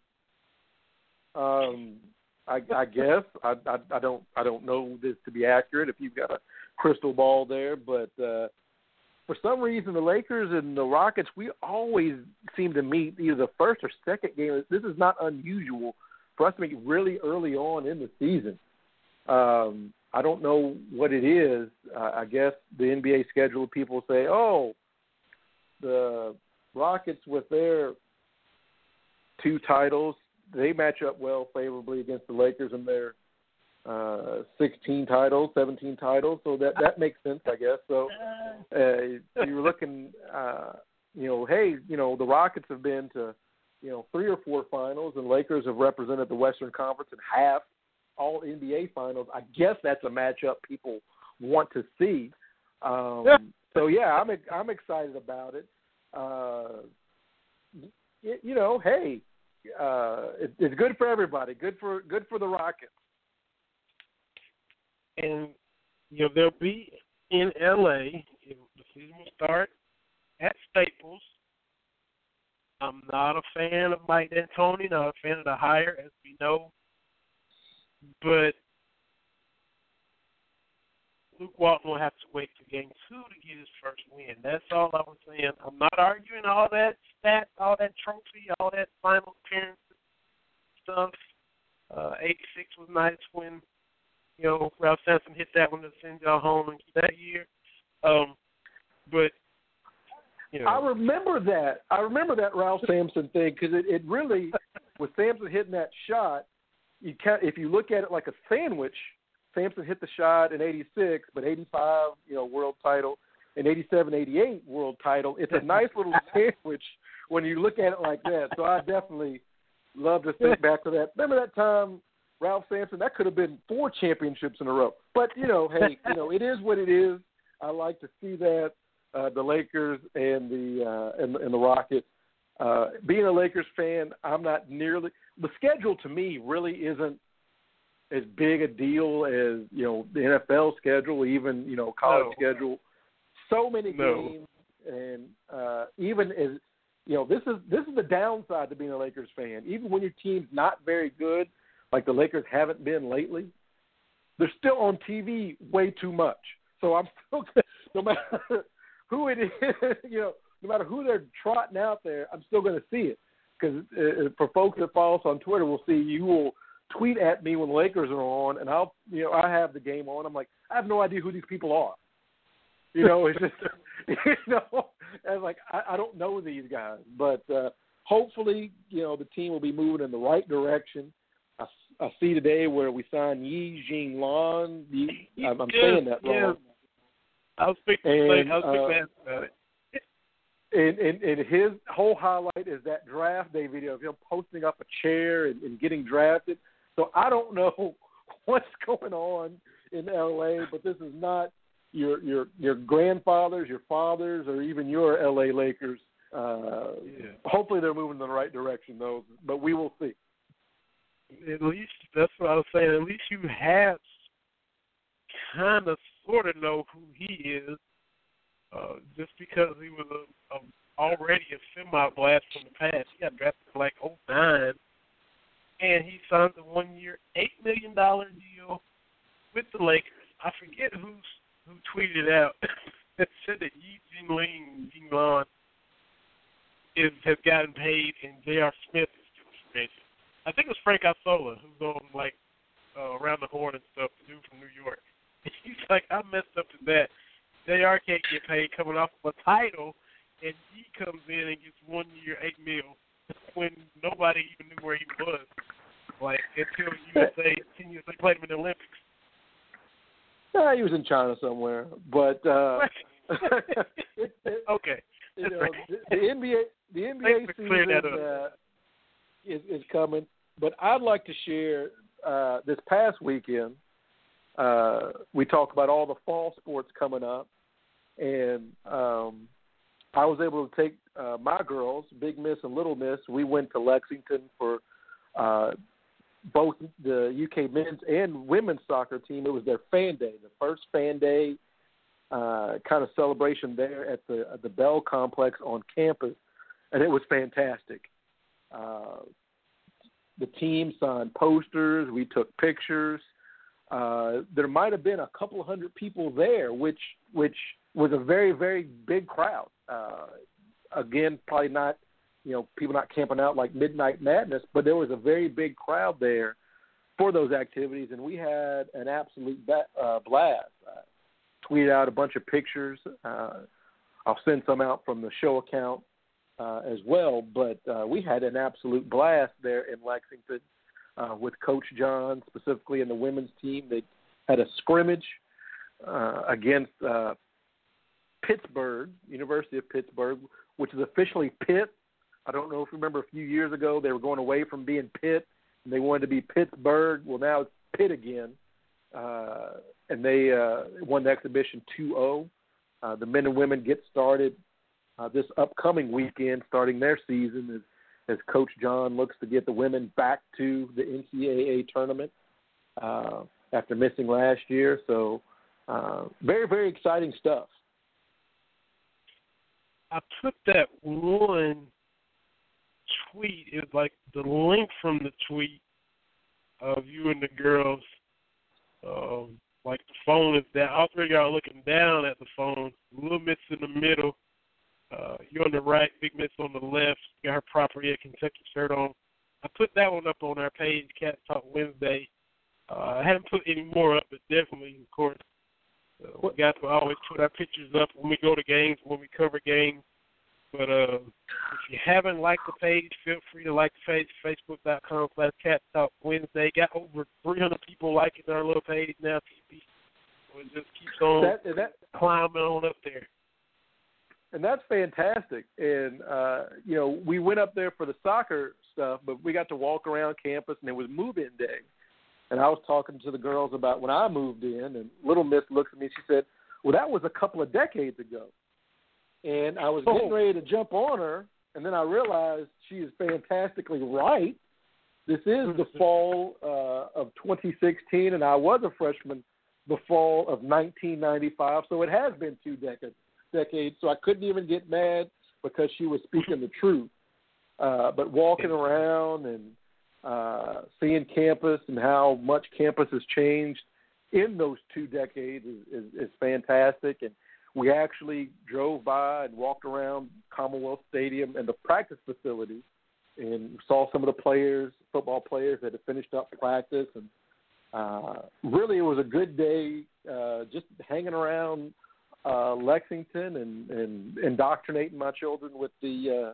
Um, I, I guess I, I I don't I don't know this to be accurate if you've got a crystal ball there, but uh, for some reason the Lakers and the Rockets we always seem to meet either the first or second game. This is not unusual for us to meet really early on in the season. Um, I don't know what it is. Uh, I guess the NBA schedule people say, oh, the Rockets with their two titles they match up well favorably against the Lakers in their uh 16 titles, 17 titles, so that that makes sense, I guess. So uh, *laughs* you're looking, uh, you know, hey, you know, the Rockets have been to, you know, three or four finals, and Lakers have represented the Western Conference in half all NBA finals. I guess that's a matchup people want to see. Um. So yeah, I'm I'm excited about it. Uh, you, know, hey, uh, it, it's good for everybody. Good for good for the Rockets. And you know they'll be in LA. The season will start at Staples. I'm not a fan of Mike D'Antoni, not a fan of the hire, as we know. But Luke Walton will have to wait to game two to get his first win. That's all I was saying. I'm not arguing all that stats, all that trophy, all that final appearance stuff. Uh, 86 was nice when, you know, Ralph Sampson hit that one to send y'all home that year. Um, but you know. I remember that. I remember that Ralph Sampson thing because it, it really, *laughs* with Sampson hitting that shot, you can if you look at it like a sandwich, Sampson hit the shot in '86, but '85, you know, world title, and '87, '88 world title. It's a nice little *laughs* sandwich when you look at it like that. So I definitely love to think back to that. Remember that time, Ralph Sampson? That could have been four championships in a row. But you know, hey, you know, it is what it is. I like to see that uh, the Lakers and the uh, and, and the Rockets. Uh, being a Lakers fan, I'm not nearly the schedule to me really isn't as big a deal as you know the NFL schedule, even you know college No. schedule. So many No. games, and uh, even as you know, this is this is the downside to being a Lakers fan. Even when your team's not very good, like the Lakers haven't been lately, they're still on TV way too much. So I'm *laughs* still no matter who it is, *laughs* you know, no matter who they're trotting out there, I'm still going to see it because uh, for folks that follow us on Twitter, we'll see you will tweet at me when the Lakers are on, and I'll you know I have the game on. I'm like I have no idea who these people are. You know, it's just *laughs* you know, I like I, I don't know these guys, but uh, hopefully you know the team will be moving in the right direction. I, I see today where we signed Yi Jing Lan. I'm, I'm Yes, saying that wrong. I was thinking, And, I was thinking uh, about it. and, and, and his whole highlight is that draft day video of him posting up a chair and, and getting drafted. So I don't know *laughs* what's going on in LA, but this is not your your your grandfathers, your fathers, or even your LA Lakers. Uh, Yeah. Hopefully, they're moving in the right direction, though. But we will see. At least that's what I was saying. At least you have kind of sort of know who he is, uh, just because he was a, a already a semi blast from the past. He got drafted like '09, and he signed a one year, eight million dollar deal with the Lakers. I forget who's who tweeted out *laughs* that said that Yi Jingling Jinglon is has gotten paid and J.R. Smith is still free. I think it was Frank Isola who's on like uh, around the horn and stuff, the dude from New York. And *laughs* he's like, I messed up to that. Jr. can't get paid coming off of a title, and he comes in and gets one year eight mil when nobody even knew where he was. Like until USA *laughs* ten years they played him in the Olympics. Uh, he was in China somewhere, but uh, *laughs* okay. *laughs* you know, the, the NBA the NBA Thanks for clearing season uh, is is coming, but I'd like to share uh, this past weekend. Uh, we talked about all the fall sports coming up, and um, I was able to take uh, my girls, Big Miss and Little Miss. We went to Lexington for uh, both the UK men's and women's soccer team. It was their fan day, the first fan day uh, kind of celebration there at the at the Bell Complex on campus, and it was fantastic. Uh, the team signed posters. We took pictures. Uh, there might have been a couple hundred people there, which which was a very very big crowd. Uh, again, probably not you know people not camping out like Midnight Madness, but there was a very big crowd there for those activities, and we had an absolute ba- uh, blast. Uh, tweeted out a bunch of pictures. Uh, I'll send some out from the show account uh, as well. But uh, we had an absolute blast there in Lexington uh, with Coach John, specifically in the women's team. They had a scrimmage uh, against uh, Pittsburgh, University of Pittsburgh, which is officially Pitt. I don't know if you remember a few years ago they were going away from being Pitt and they wanted to be Pittsburgh. Well, now it's Pitt again. Uh, and they uh, won the exhibition 2-0. Uh, the men and women get started uh, this upcoming weekend, starting their season as, as Coach John looks to get the women back to the NCAA tournament uh, after missing last year. So, uh, very very exciting stuff. I put that one tweet. It was like the link from the tweet of you and the girls. Um, like the phone is down. All three of y'all looking down at the phone. Little Miss in the middle. Uh, you on the right, Big Miss on the left. Got her proper yeah, Kentucky shirt on. I put that one up on our page, Cats Talk Wednesday. Uh, I haven't put any more up, but definitely, of course, uh, we got to always put our pictures up when we go to games, when we cover games. But uh, if you haven't liked the page, feel free to like the page, facebook.com slash Cat Talk Wednesday. Got over 300 people liking our little page now, TV. So it just keeps on That, that climbing on up there. and that's fantastic. And uh, you know, we went up there for the soccer stuff, but we got to walk around campus, and it was move-in day. And I was talking to the girls about when I moved in, and little Miss looks at me. She said, "Well, that was a couple of decades ago." And I was getting Oh. ready to jump on her, and then I realized she is fantastically right. This is the fall uh, of 2016, and I was a freshman the fall of 1995, so it has been two decades. Decades, so I couldn't even get mad because she was speaking the truth. Uh, but walking around and uh, seeing campus and how much campus has changed in those two decades is, is, is fantastic. And we actually drove by and walked around Commonwealth Stadium and the practice facility and saw some of the players, football players that had finished up practice. And uh, really, it was a good day uh, just hanging around uh, Lexington and, and indoctrinating my children with the uh,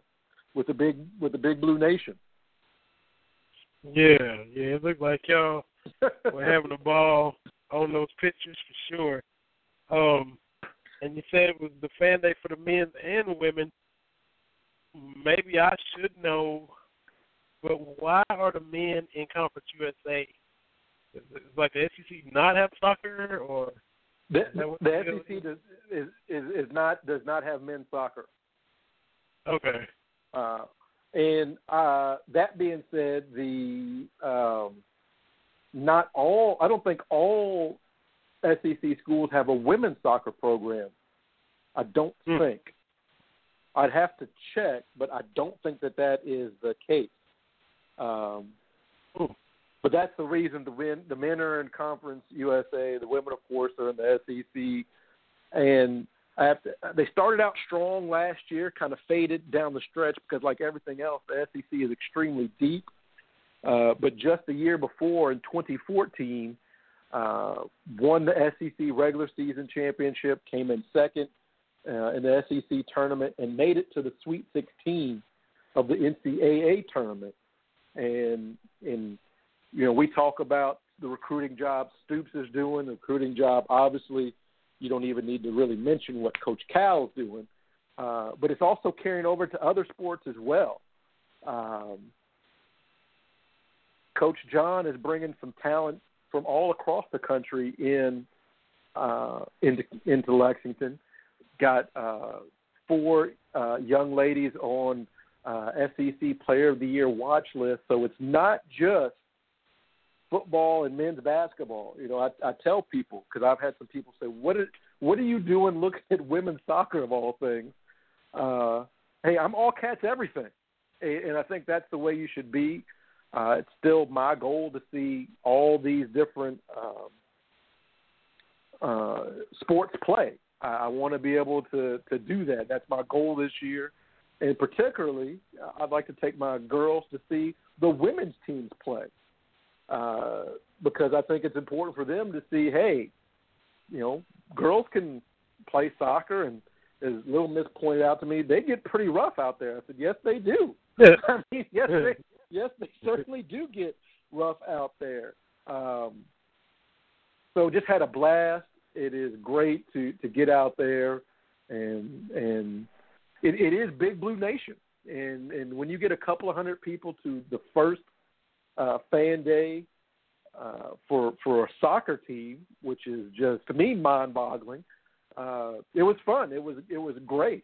with the big with the big blue nation. Yeah, yeah. It looked like y'all were *laughs* having a ball on those pictures for sure. Um, and you said it was the fan day for the men and women. Maybe I should know, but why are the men in Conference USA? Is like the SEC not have soccer, or The, Is that what the the SEC does, is, is is not does not have men's soccer. okay? Uh, and uh, that being said, the um, not all I don't think all SEC schools have a women's soccer program. I don't Hmm. think. I'd have to check, but I don't think that that is the case. Um, Hmm. but that's the reason the men the men are in Conference USA, the women, of course, are in the SEC, and They started out strong last year, kind of faded down the stretch because, like everything else, the SEC is extremely deep. Uh, but just the year before, in 2014, uh, won the SEC regular season championship, came in second uh, in the SEC tournament, and made it to the Sweet 16 of the NCAA tournament. And and you know, we talk about the recruiting job Stoops is doing, the recruiting job. Obviously, you don't even need to really mention what Coach Cal's doing, uh, but it's also carrying over to other sports as well. Um, Coach John is bringing some talent from all across the country in uh, into into Lexington. Got uh, four uh, young ladies on uh, SEC Player of the Year watch list, so it's not just football and men's basketball. You know, I, I tell people because I've had some people say, "What are what are you doing looking at women's soccer of all things?" Uh, hey, I'm all cats everything, and, and I think that's the way you should be. Uh, it's still my goal to see all these different um, uh, sports play. I, I want to be able to to do that. That's my goal this year, and particularly, I'd like to take my girls to see the women's teams play uh, because I think it's important for them to see, hey, you know, girls can play soccer, and as Little Miss pointed out to me, they get pretty rough out there. I said, yes, they do. *laughs* *laughs* I mean, yes, they, yes, they *laughs* certainly do get rough out there. Um, so just had a blast. It is great to to get out there, and and it, it is Big Blue Nation. And and when you get a couple of hundred people to the first uh, fan day uh, for for a soccer team, which is just to me mind-boggling. Uh, it was fun. It was it was great.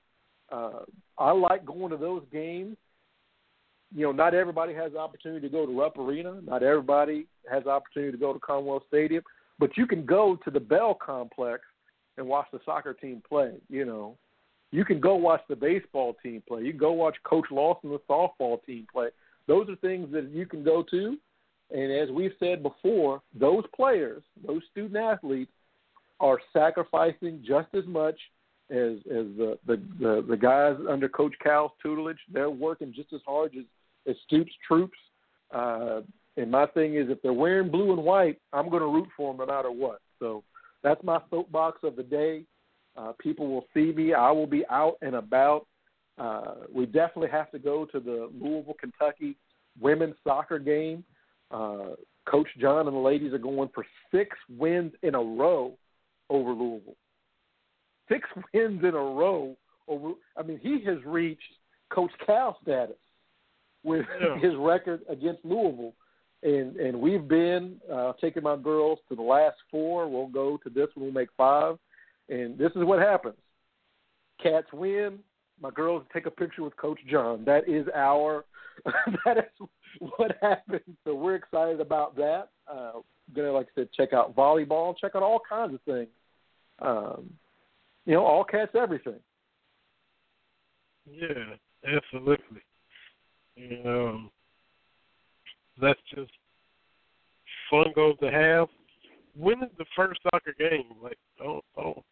Uh, I like going to those games. You know, not everybody has the opportunity to go to Rupp Arena. Not everybody has the opportunity to go to Commonwealth Stadium. But you can go to the Bell Complex and watch the soccer team play. You know, you can go watch the baseball team play. You can go watch Coach Lawson, the softball team play. Those are things that you can go to. And as we've said before, those players, those student athletes, are sacrificing just as much as as the the, the, the guys under Coach Cal's tutelage. They're working just as hard as, as Stoops troops. Uh, and my thing is, if they're wearing blue and white, I'm going to root for them no matter what. So that's my soapbox of the day. Uh, people will see me. I will be out and about Uh, we definitely have to go to the Louisville, Kentucky women's soccer game. Uh, Coach John and the ladies are going for six wins in a row over Louisville. Six *laughs* wins in a row over. I mean, he has reached Coach Cal status with Yeah. *laughs* his record against Louisville, and and we've been uh, taking my girls to the last four. We'll go to this one. We'll make five, and this is what happens. Cats win. My girls take a picture with Coach John. That is our. *laughs* that is what happens. So we're excited about that. Uh, gonna like I said, check out volleyball. Check out all kinds of things. Um, you know, all cats, everything. Yeah, absolutely. And um, that's just fun goals to have. When is the first soccer game? Like, oh, oh,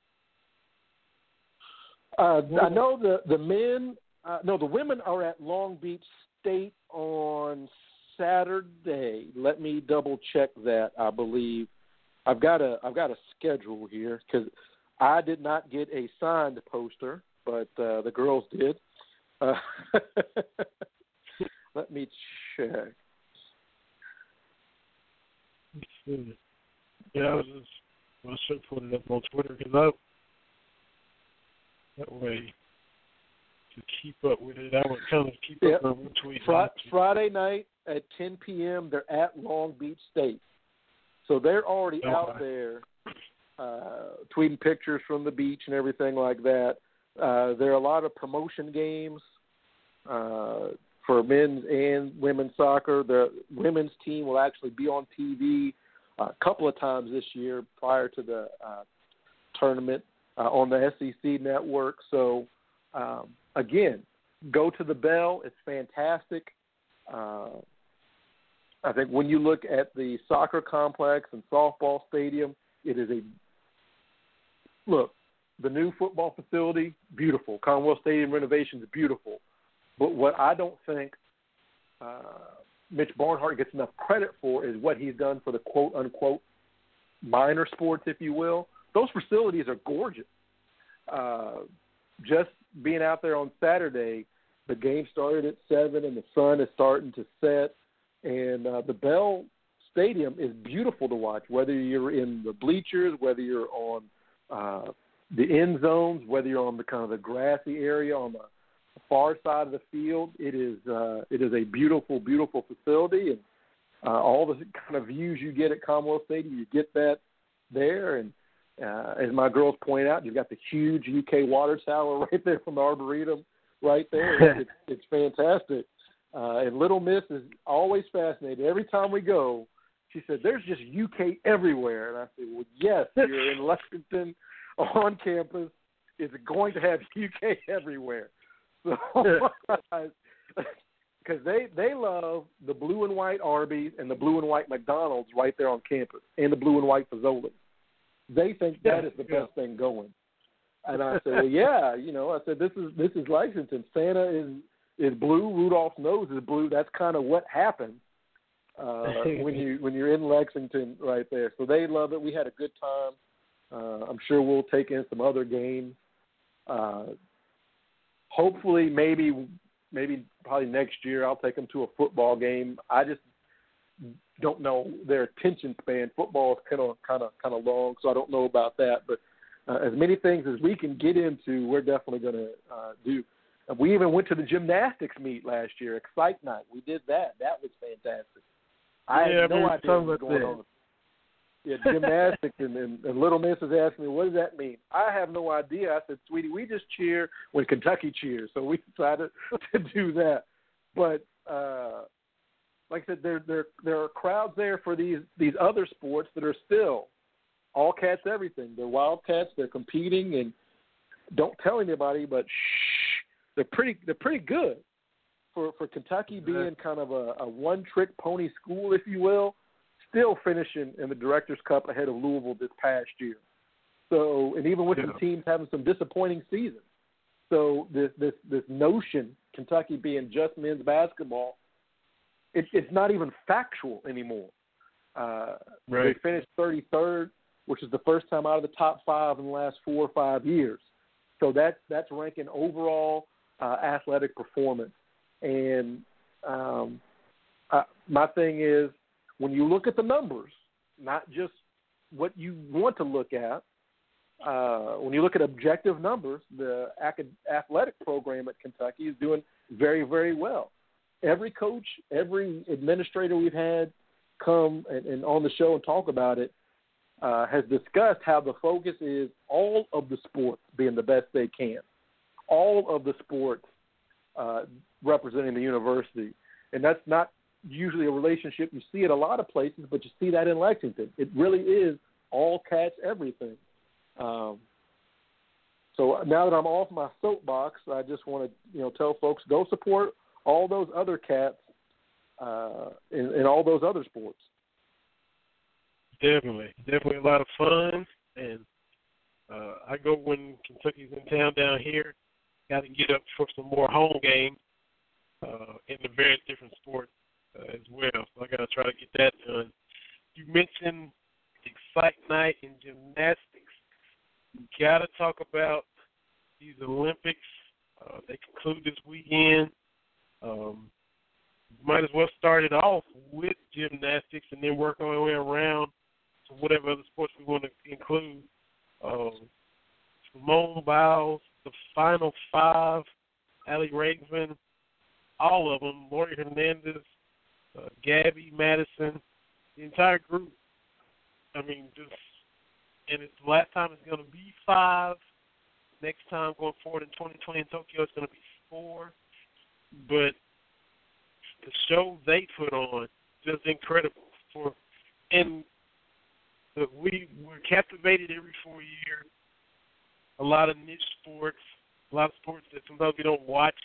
Uh, I know the the men. Uh, no, the women are at Long Beach State on Saturday. Let me double check that. I believe I've got a I've got a schedule here because I did not get a signed poster, but uh, the girls did. Uh, *laughs* let me check. Yeah, I was just I should put it up on Twitter because I that way to keep up with it, I would kind of keep Yep. up with tweets. Fri- Friday night at 10 p.m. They're at Long Beach State, so they're already out Okay. there uh, tweeting pictures from the beach and everything like that. Uh, there are a lot of promotion games uh, for men's and women's soccer. The women's team will actually be on TV a couple of times this year prior to the uh, tournament uh, on the SEC network. So um, again, go to the Bell. It's fantastic. Uh, I think when you look at the soccer complex and softball stadium, it is a look. The new football facility, beautiful. Commonwealth Stadium renovation is beautiful. But what I don't think uh, Mitch Barnhart gets enough credit for is what he's done for the quote unquote minor sports, if you will. Those facilities are gorgeous. Uh, just being out there on Saturday, the game started at seven, and the sun is starting to set, and uh, the Bell Stadium is beautiful to watch. Whether you're in the bleachers, whether you're on uh, the end zones, whether you're on the kind of the grassy area on the far side of the field, it is uh, it is a beautiful, beautiful facility, and uh, all the kind of views you get at Commonwealth Stadium, you get that there, and uh, as my girls point out, you've got the huge UK water tower *laughs* right there from the Arboretum, right there. it's, *laughs* it's fantastic. Uh, and Little Miss is always fascinated. Every time we go, she said, "There's just UK everywhere." And I said, "Well, yes, you're in *laughs* Lexington on campus. It's going to have UK everywhere." So, because they they love the blue and white Arby's and the blue and white McDonald's right there on campus, and the blue and white Fazoli. They think that is the best thing going. And I said, *laughs* well, yeah, you know, I said this is this is Lexington. Santa is is blue. Rudolph's nose is blue. That's kind of what happens uh, *laughs* when you when you're in Lexington right there. So they love it. We had a good time. Uh, I'm sure we'll take in some other games. Uh, hopefully, maybe maybe probably next year I'll take them to a football game. I just don't know their attention span. Football is kind of kind of kind of long, so I don't know about that. But uh, as many things as we can get into, we're definitely going to uh, do. We even went to the gymnastics meet last year, Excite Night. We did that. That was fantastic. I Yeah, had I no idea what was going that. on. Yeah, gymnastics, and, and, and Little Miss is asking me, "What does that mean?" I have no idea. I said, "Sweetie, we just cheer when Kentucky cheers." So we *laughs* decided *laughs* to do that. But uh, like I said, there there there are crowds there for these these other sports that are still all cats everything. They're wildcats. They're competing, and don't tell anybody, but shh, they're pretty they're pretty good for for Kentucky being kind of a, a one trick pony school, if you will. Still finishing in the Directors Cup ahead of Louisville this past year. So, and even with some Yeah. teams having some disappointing seasons. So this this this notion Kentucky being just men's basketball, it, it's not even factual anymore. Uh, Right. They finished 33rd, which is the first time out of the top five in the last four or five years. So that's that's ranking overall uh, athletic performance. And um, uh, my thing is, when you look at the numbers, not just what you want to look at, uh, when you look at objective numbers, the athletic program at Kentucky is doing very, very well. Every coach, every administrator we've had come and, and on the show and talk about it uh, has discussed how the focus is all of the sports being the best they can, all of the sports uh, representing the university, and that's not usually a relationship you see at a lot of places, but you see that in Lexington. It really is all cats, everything. Um, so now that I'm off my soapbox, I just want to you know tell folks go support all those other cats uh, in, in all those other sports. Definitely, definitely a lot of fun, and uh, I go when Kentucky's in town down here. Got to get up for some more home games uh, in the various different sports uh, as well. So I got to try to get that done. You mentioned Excite Night in gymnastics. We got to talk about these Olympics. Uh, they conclude this weekend. Um, might as well start it off with gymnastics and then work our way around to whatever other sports we want to include. Um, Simone Biles, the final five, Aly Raisman, all of them, Laurie Hernandez, uh, Gabby Madison, the entire group. I mean, just and it's last time it's going to be five. Next time going forward in 2020 in Tokyo, it's going to be four. But the show they put on just incredible for and the, we we're captivated every four years. A lot of niche sports, a lot of sports that sometimes we don't watch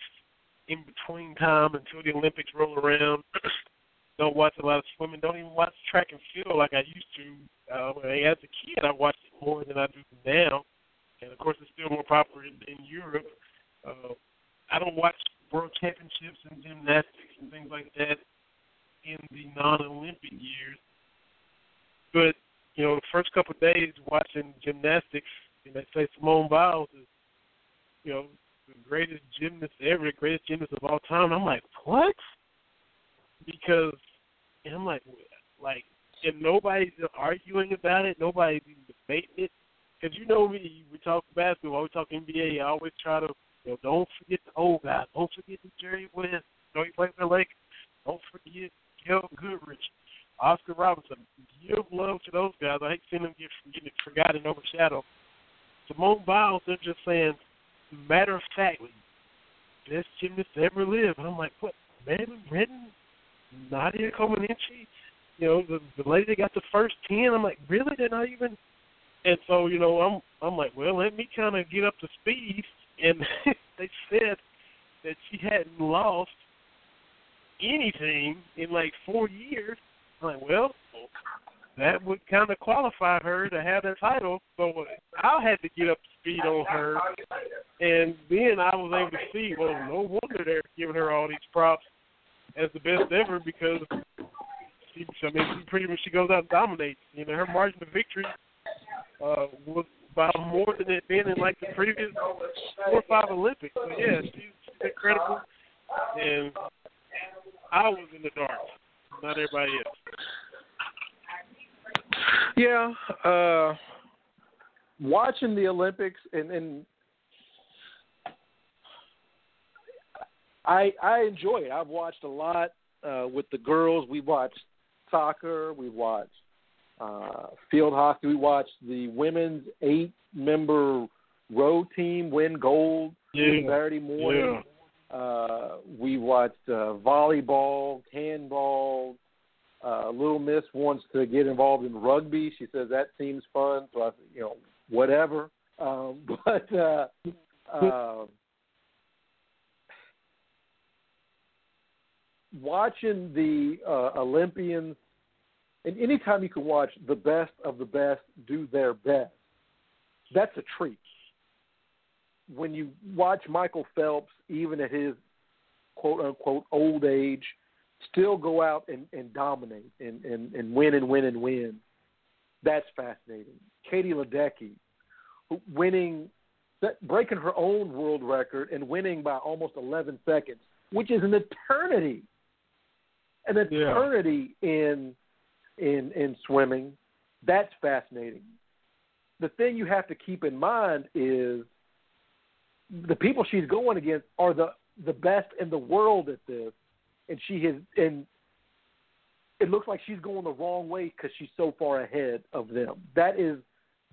in between time until the Olympics roll around. *clears throat* don't watch a lot of swimming. Don't even watch track and field like I used to. Uh, as a kid, I watched it more than I do now, and of course, it's still more popular in, in Europe. Uh, I don't watch world championships in gymnastics and things like that in the non-Olympic years. But you know, the first couple of days watching gymnastics, and they say Simone Biles is, you know, the greatest gymnast ever, the greatest gymnast of all time. I'm like, what? Because, and I'm like, like, and nobody's arguing about it. Nobody's debating it. Because you know me, we talk basketball, we talk NBA. I always try to you know, don't forget the old guys. Don't forget the Jerry West. You know, he played for the Lakers. Don't forget Gail Goodrich, Oscar Robertson. Give love to those guys. I hate seeing them get getting forgotten, overshadowed. Simone Biles, they're just saying, matter of factly, best gymnast to ever live. And I'm like, what? Mary Lou Retton, Nadia Comaneci, you know, the the lady that got the first ten. I'm like, really? They're not even. And so, you know, I'm I'm like, well, let me kind of get up to speed and *laughs* they said that she hadn't lost anything in like four years. I'm like, well, that would kind of qualify her to have that title. So I had to get up to speed on her, and then I was able to see, well, no wonder they're giving her all these props as the best ever because she, I mean, she pretty much she goes out and dominates. You know, her margin of victory uh, was by more than it been in like the previous four or five Olympics. So yeah, she's, incredible, and I was in the dark, not everybody else. Yeah, uh, watching the Olympics and, and I I enjoy it. I've watched a lot uh, with the girls. We watched soccer. We watched uh, field hockey. We watched the women's eight member row team win gold yeah. Saturday morning. Yeah. Uh, we watched uh, volleyball, handball. Uh, Little Miss wants to get involved in rugby. She says that seems fun. So I, you know, whatever. Um, *laughs* but uh, uh, watching the uh, Olympians and anytime you can watch the best of the best do their best, that's a treat. When you watch Michael Phelps, even at his quote unquote old age, still go out and, and dominate and, and, and win and win and win, that's fascinating. Katie Ledecky, winning breaking her own world record and winning by almost 11 seconds, which is an eternity, an eternity yeah. in in in swimming. That's fascinating. The thing you have to keep in mind is the people she's going against are the the best in the world at this, and she has and it looks like she's going the wrong way because she's so far ahead of them. That is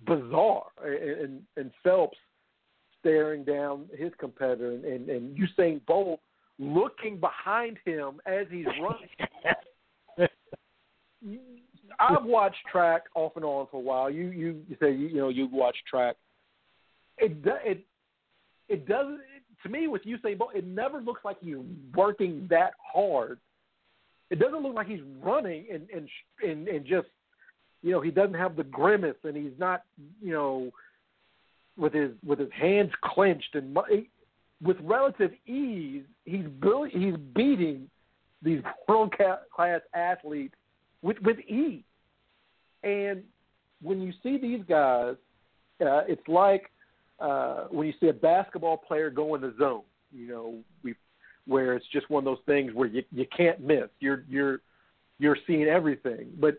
bizarre. And, and Phelps staring down his competitor, and, and, and Usain Bolt looking behind him as he's running. *laughs* I've watched track off and on for a while. You you, say you, you know you watch track. It it it doesn't to me with Usain Bolt. It never looks like he's working that hard it doesn't look like he's running and and and, and just you know he doesn't have the grimace and he's not you know with his with his hands clenched and with relative ease he's he's beating these *laughs* world class athletes with with ease and when you see these guys uh, it's like uh, when you see a basketball player go in the zone you know we where it's just one of those things where you you can't miss. You're you're you're seeing everything. But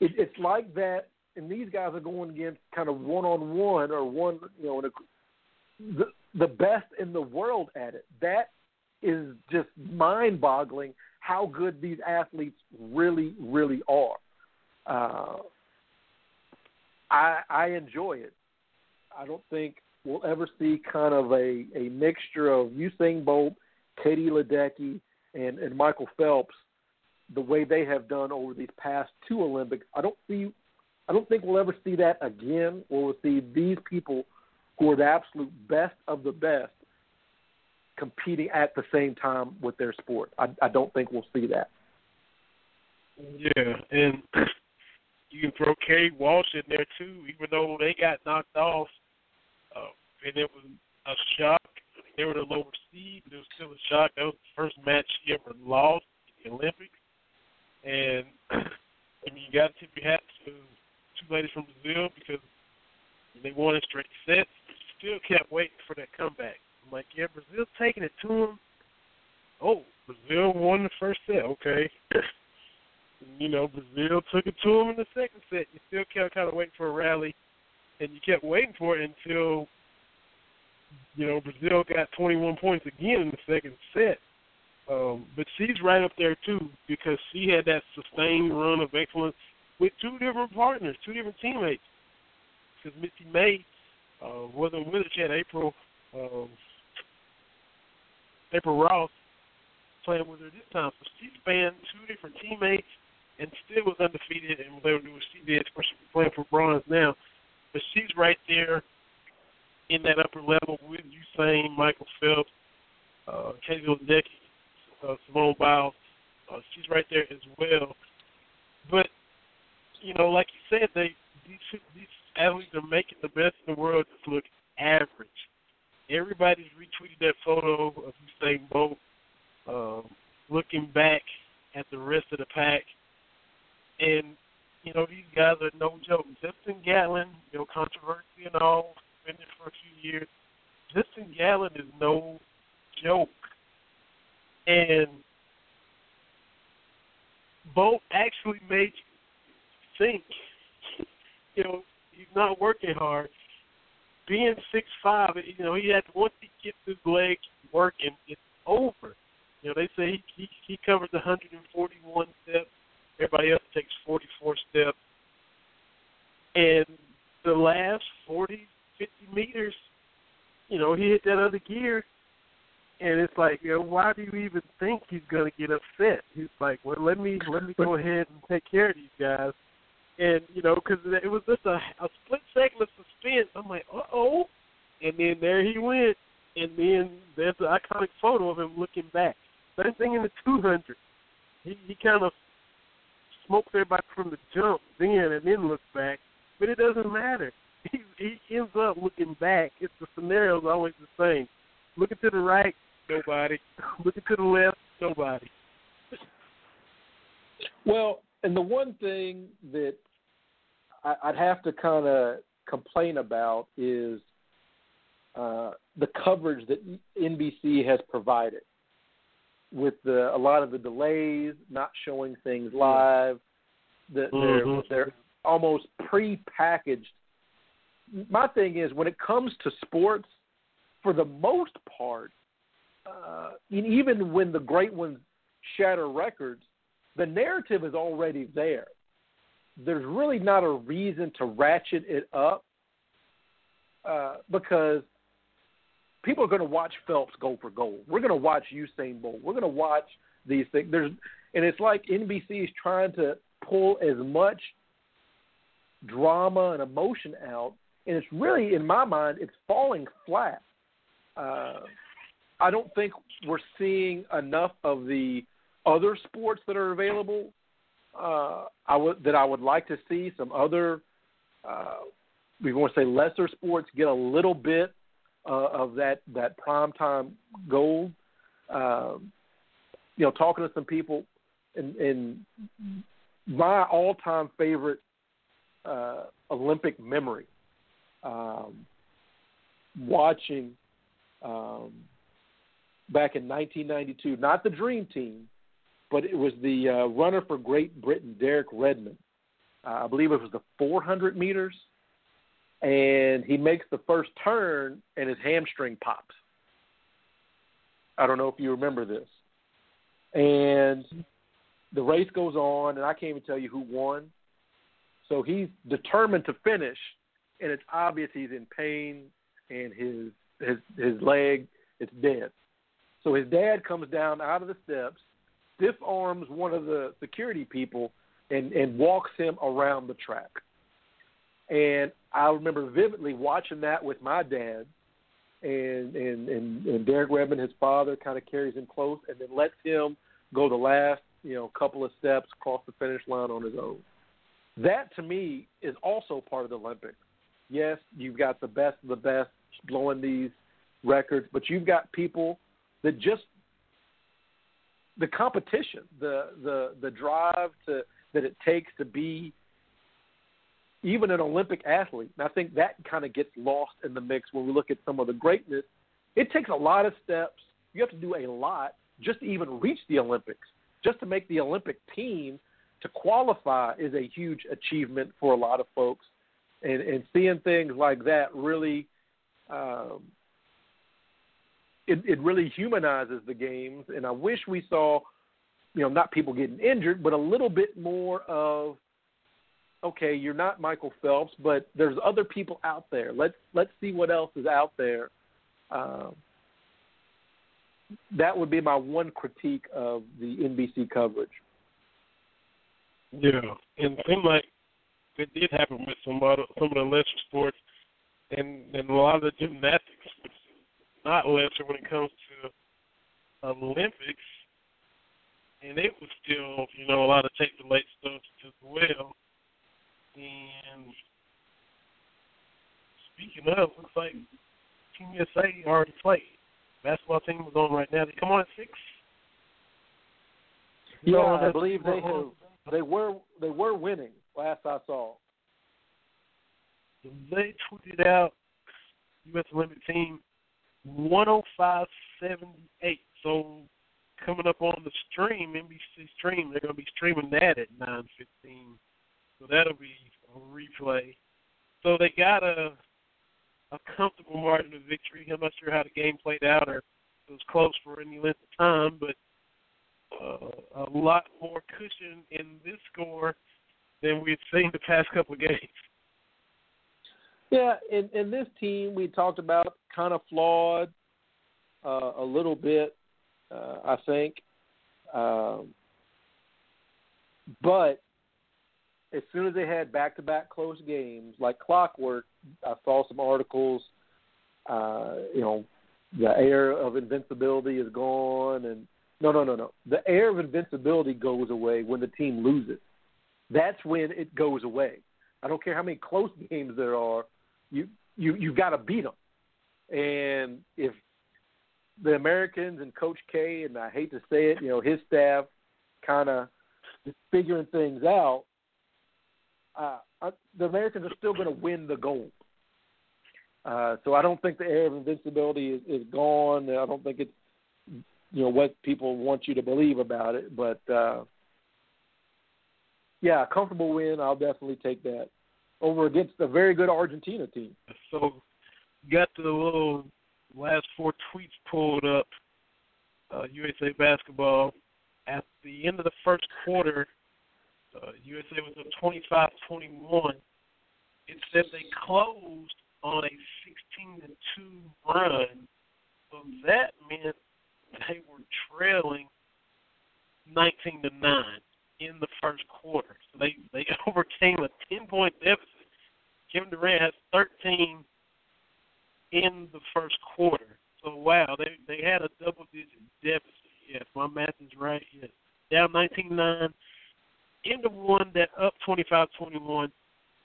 it, it's like that, and these guys are going against kind of one on one or one, you know, a, the the best in the world at it. That is just mind boggling how good these athletes really really are. Uh, I I enjoy it. I don't think we'll ever see kind of a, a mixture of Usain Bolt Katie Ledecky and, and Michael Phelps the way they have done over these past two Olympics. I don't see I don't think we'll ever see that again we'll see these people who are the absolute best of the best competing at the same time with their sport. I, I don't think we'll see that. Yeah, and *clears throat* you can throw Kerri Walsh in there too, even though they got knocked off, uh, and it was a shock they were the lower seed, but it was still a shock. That was the first match she ever lost in the Olympics. And *clears throat* I mean, you got to tip your hat to two ladies from Brazil because they won in straight sets. Still kept waiting for that comeback. Like, yeah, Brazil's taking it to them. Oh, Brazil won the first set. Okay. *coughs* you know, Brazil took it to them in the second set. You still kept kind of waiting for a rally, and you kept waiting for it until you know, Brazil got 21 points again in the second set. Um, but she's right up there too because she had that sustained run of excellence with two different partners, two different teammates. Because Misty May uh, wasn't with her; she had April um, April Ross playing with her this time. So she spanned two different teammates and still was undefeated and was able to do what she did. Of course, she's playing for bronze now, but she's right there in that upper level with Usain, Michael Phelps, uh, Katie Ledecky, uh, Simone Biles. Uh, she's right there as well. But you know, like you said, they these these athletes are making the best in the world just look average. Everybody's retweeted that photo of Usain Bolt um, looking back at the rest of the pack, and you know these guys are no joke. Justin Gatlin, you know, controversy and all, been there for a few years. Justin Gatlin is no joke. And Bolt actually made you think, *laughs* you know, he's not working hard. Being six five, you know, he had once he gets his legs working, it's over. You know, they say he he, he covers 141 steps. Everybody else takes 44 steps. And the last 40 50 meters, you know, he hit that other gear, and it's like, you know, why do you even think he's gonna get upset? He's like, well, let me let me go ahead and take care of these guys, and you know, because it was just a, a split second of suspense. I'm like, uh oh, and then there he went, and then there's the iconic photo of him looking back. Same thing in the 200. He he kind of smokes everybody from the jump then, and then looks back, but it doesn't matter *laughs* he, he ends up looking back. It's the scenario is always the same. Looking to the right, nobody. *laughs* Looking to the left, nobody. Well, and the one thing that I, I'd have to kind of complain about is uh, the coverage that NBC has provided with the a lot of the delays, not showing things live. The, Mhm. They're they're almost pre-packaged. My thing is when it comes to sports, for the most part, uh, and even when the great ones shatter records, the narrative is already there. There's really not a reason to ratchet it up uh, because people are going to watch Phelps go for gold. We're going to watch Usain Bolt. We're going to watch these things. There's, and it's like NBC is trying to pull as much drama and emotion out, and it's really, in my mind, it's falling flat. Uh, I don't think we're seeing enough of the other sports that are available. Uh, I would that I would like to see some other. Uh, we want to say lesser sports get a little bit uh, of that that prime time gold. Um, you know, talking to some people, and, and my all time favorite uh, Olympic memory, um, watching um, back in 1992, not the Dream Team, but it was the uh, runner for Great Britain, Derek Redmond. Uh, I believe it was the 400 meters, and he makes the first turn, and his hamstring pops. I don't know if you remember this. And the race goes on, and I can't even tell you who won. So he's determined to finish, and it's obvious he's in pain, and his his his leg it's dead. So his dad comes down out of the steps, stiff arms one of the security people, and and walks him around the track. And I remember vividly watching that with my dad, and and and, and Derek Redmond, his father, kind of carries him close, and then lets him go the last you know couple of steps across the finish line on his own. That to me is also part of the Olympics. Yes, you've got the best of the best blowing these records, but you've got people that just the competition, the the the drive to that it takes to be even an Olympic athlete. And I think that kind of gets lost in the mix when we look at some of the greatness. It takes a lot of steps. You have to do a lot just to even reach the Olympics. Just to make the Olympic team to qualify is a huge achievement for a lot of folks. And, and seeing things like that really um, it, it really humanizes the games. And I wish we saw, you know, not people getting injured, but a little bit more of, okay, you're not Michael Phelps, but there's other people out there. Let's let's see what else is out there. Um, that would be my one critique of the NBC coverage. Yeah, and it seemed like it did happen with some other, some of the lesser sports, and and a lot of the gymnastics, not lesser when it comes to Olympics, and it was still you know a lot of tape delayed stuff as well. And speaking of, looks like Team USA already played. Basketball team was on right now. They come on at six. Yeah, No, I believe they have. They were they were winning last I saw. they tweeted out U.S. Olympic team 105.78. So coming up on the stream, NBC stream, they're going to be streaming that at 9:15. So that'll be a replay. So they got a a comfortable margin of victory. I'm not sure how the game played out or it was close for any length of time, but uh, a lot more cushion in this score than we've seen the past couple of games. Yeah, and, and this team we talked about kind of flawed uh, a little bit, uh, I think. Um, but as soon as they had back-to-back close games, like clockwork, I saw some articles. Uh, you know, the air of invincibility is gone, and no, no, no, no. The air of invincibility goes away when the team loses. That's when it goes away. I don't care how many close *laughs* games there are. You you you've got to beat them. And if the Americans and Coach K and I hate to say it, you know his staff kind of figuring things out, uh, uh, the Americans are still going to win the gold. Uh, so I don't think the air of invincibility is, is gone. I don't think it's you know what people want you to believe about it, but uh, yeah, comfortable win. I'll definitely take that over against a very good Argentina team. So, got the little last four tweets pulled up. Uh, USA basketball at the end of the first quarter, uh, USA was up 25-21. It said they closed on a 16 to two run, so that meant they were trailing 19 to nine in the first quarter. So they they *laughs* overcame a 10 point deficit. Kevin Durant has 13 in the first quarter. So wow, they they had a double digit deficit. Yes, my math is right. Yes, down 19-9, into one that up 25-21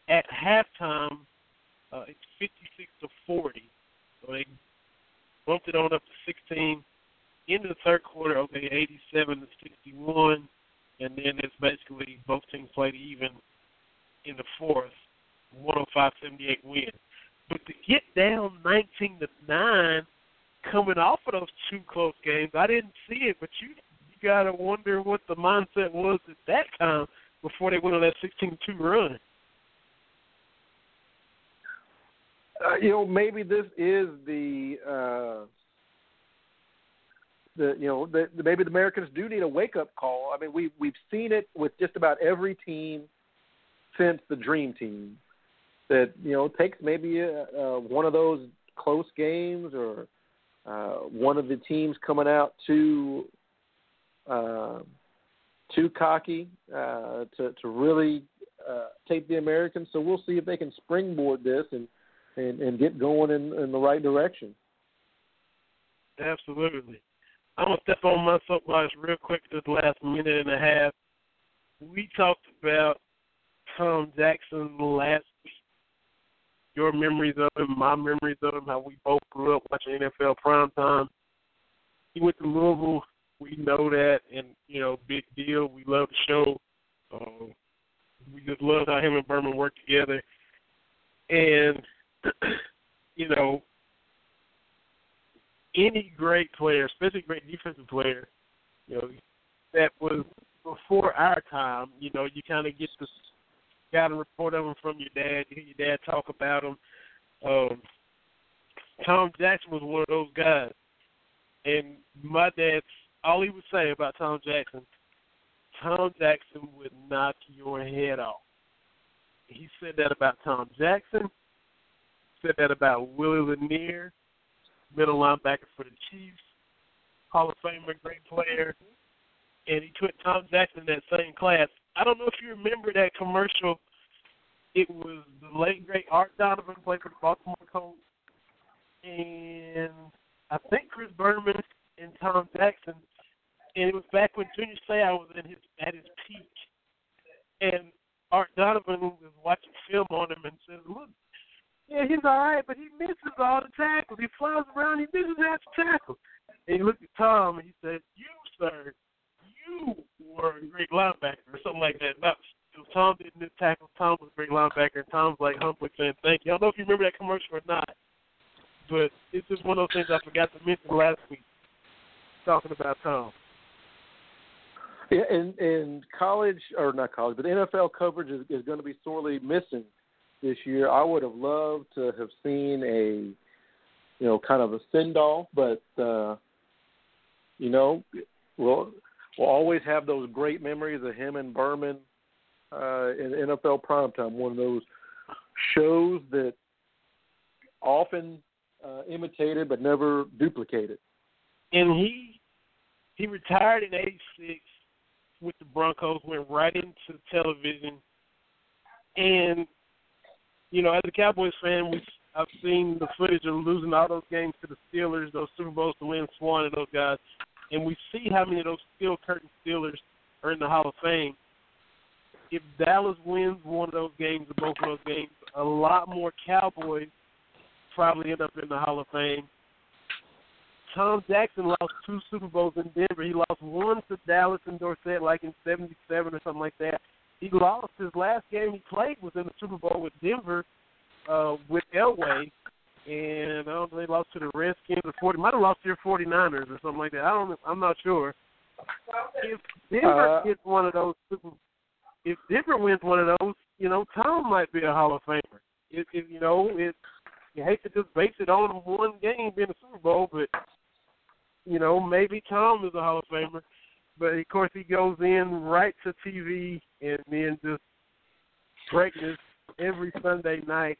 at halftime. Uh, it's 56 to 40. So they bumped it on up to 16. Into the third quarter, okay, 87 to 61, and then it's basically both teams played even in the fourth, 105-78 win. But to get down 19 to nine, coming off of those two close games, I didn't see it, but you you gotta wonder what the mindset was at that time before they went on that 16-2 run. Uh, you know, maybe this is the uh, the you know the, the, maybe the Americans do need a wake up call. I mean, we we've seen it with just about every team since the Dream Team. That you know takes maybe a, uh, one of those close games or uh, one of the teams coming out too uh, too cocky uh, to to really uh, take the Americans. So we'll see if they can springboard this and and, and get going in, in the right direction. Absolutely. I'm gonna step on my soapbox real quick this last minute and a half. We talked about Tom Jackson last. Your memories of him, my memories of him, how we both grew up watching NFL primetime. He went to Louisville. We know that, and you know, big deal. We love the show. Uh, we just love how him and Berman work together. And *clears throat* you know, any great player, especially great defensive player, you know, that was before our time, you know, you kind of get the got a report of him from your dad. You hear your dad talk about him. Um, Tom Jackson was one of those guys, and my dad, all he would say about Tom Jackson, Tom Jackson would knock your head off. He said that about Tom Jackson. Said that about Willie Lanier middle linebacker for the Chiefs, Hall of Famer, great player, and he put Tom Jackson in that same class. I don't know if you remember that commercial. It was the late great Art Donovan played for the Baltimore Colts, and I think Chris Berman and Tom Jackson. And it was back when Junior Seau was in his at his peak, and Art Donovan was watching film on him and said, "Look, yeah, he's all right, but he misses all the tackles. He flies around, he misses half the tackles. And he looked at Tom and he said, "You, sir, you were a great linebacker," or something like that. Not Tom didn't miss tackles. Tom was a great linebacker. And Tom's like humbly saying, "Thank you." I don't know if you remember that commercial or not, but it's just one of those things I forgot to mention last week, talking about Tom. Yeah, in in college or not college, but NFL coverage is, is going to be sorely missing this year. I would have loved to have seen a, you know, kind of a send off, but uh, you know, we'll we'll always have those great memories of him and Berman uh, in NFL primetime. One of those shows that often uh, imitated but never duplicated. And he he retired in '86 with the Broncos, went right into television, and you know, as a Cowboys fan, we I've seen the footage of losing all those games to the Steelers, those Super Bowls to Lynn Swann and those guys, and we see how many of those steel curtain Steelers are in the Hall of Fame. If Dallas wins one of those games or both of those games, a lot more Cowboys probably end up in the Hall of Fame. Tom Jackson lost two Super Bowls in Denver. He lost one to Dallas and Dorsett, like in '77 or something like that he lost his last game he played was in the Super Bowl with Denver uh, with Elway, and I don't know they lost to the Redskins or forty might have lost to your forty niners or something like that. I don't I'm not sure. If Denver Uh, gets one of those if Denver wins one of those, you know, Tom might be a Hall of Famer. If, if you know, it you hate to just base it on one game being a Super Bowl, but you know, maybe Tom is a Hall of Famer. But of course, he goes in right to TV and then just greatness every Sunday night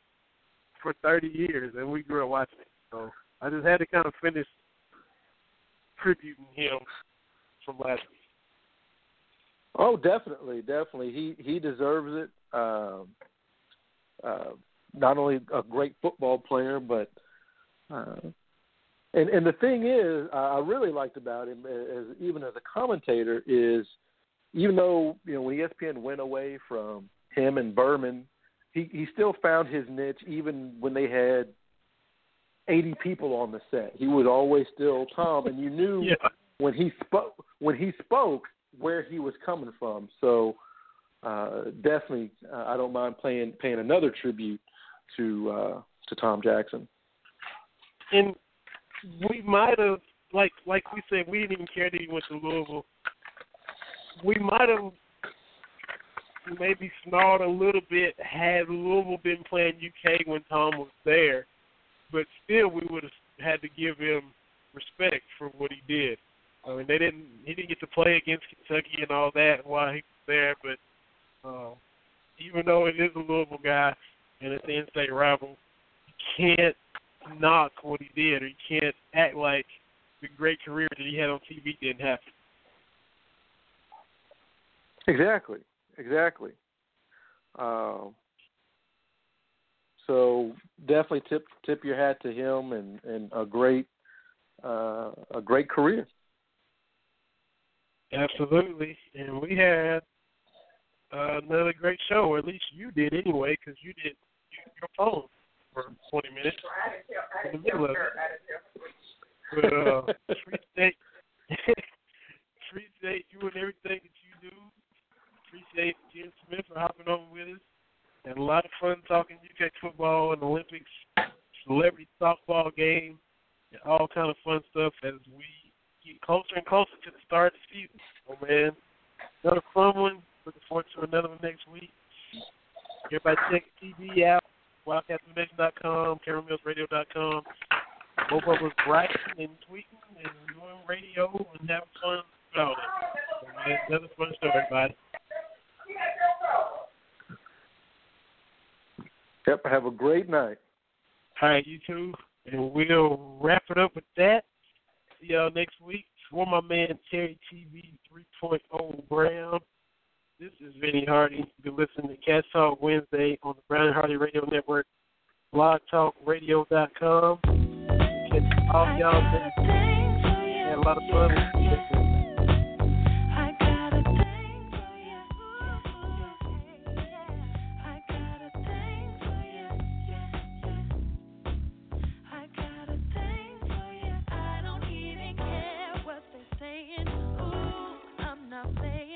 for 30 years, and we grew up watching it. So I just had to kind of finish tributing him from last week. Oh, definitely, definitely. He he deserves it. Um, uh, not only a great football player, but uh, and and the thing is, I really liked about him as even as a commentator is, even though you know when ESPN went away from him and Berman, he he still found his niche even when they had eighty people on the set. He was always still Tom, and you knew *laughs* Yeah. when he spoke when he spoke where he was coming from. So uh, definitely, uh, I don't mind paying paying another tribute to uh, to Tom Jackson. and we might have like like we said we didn't even care that he went to Louisville. We might have maybe snarled a little bit had Louisville been playing UK when Tom was there, but still we would have had to give him respect for what he did. I mean they didn't he didn't get to play against Kentucky and all that while he was there, but uh, even though it is a Louisville guy and it's an in-state rival, you can't knock what he did, or you can't act like the great career that he had on TV didn't happen. Exactly, exactly. Um, so definitely tip tip your hat to him and and a great uh, a great career. Absolutely, and we had uh, another great show, or at least you did anyway, because you did use your phone for 20 minutes in the middle of it. But uh, *laughs* appreciate appreciate *laughs* you and everything that you do. Appreciate Jen Smith for hopping on with us. Had a lot of fun talking UK football and Olympics, celebrity softball game, and all kind of fun stuff as we get closer and closer to the start of the season. Oh man, another fun one. Looking forward to another one next week. Everybody check TV out. WildcatSnowNation.com, CameronMillsRadio.com. Both of us writing and tweeting and doing radio and having fun. So, another fun show, everybody. Yep. Have a great night. Right, you too. And we'll wrap it up with that. See y'all next week. For my man Terry TV 3.0 Brown. This is Vinny Hardy. You've been listening to Cats Talk Wednesday on the Brown Hardy Radio Network, blogtalkradio.com. Catch all y'all. Had a lot of fun. say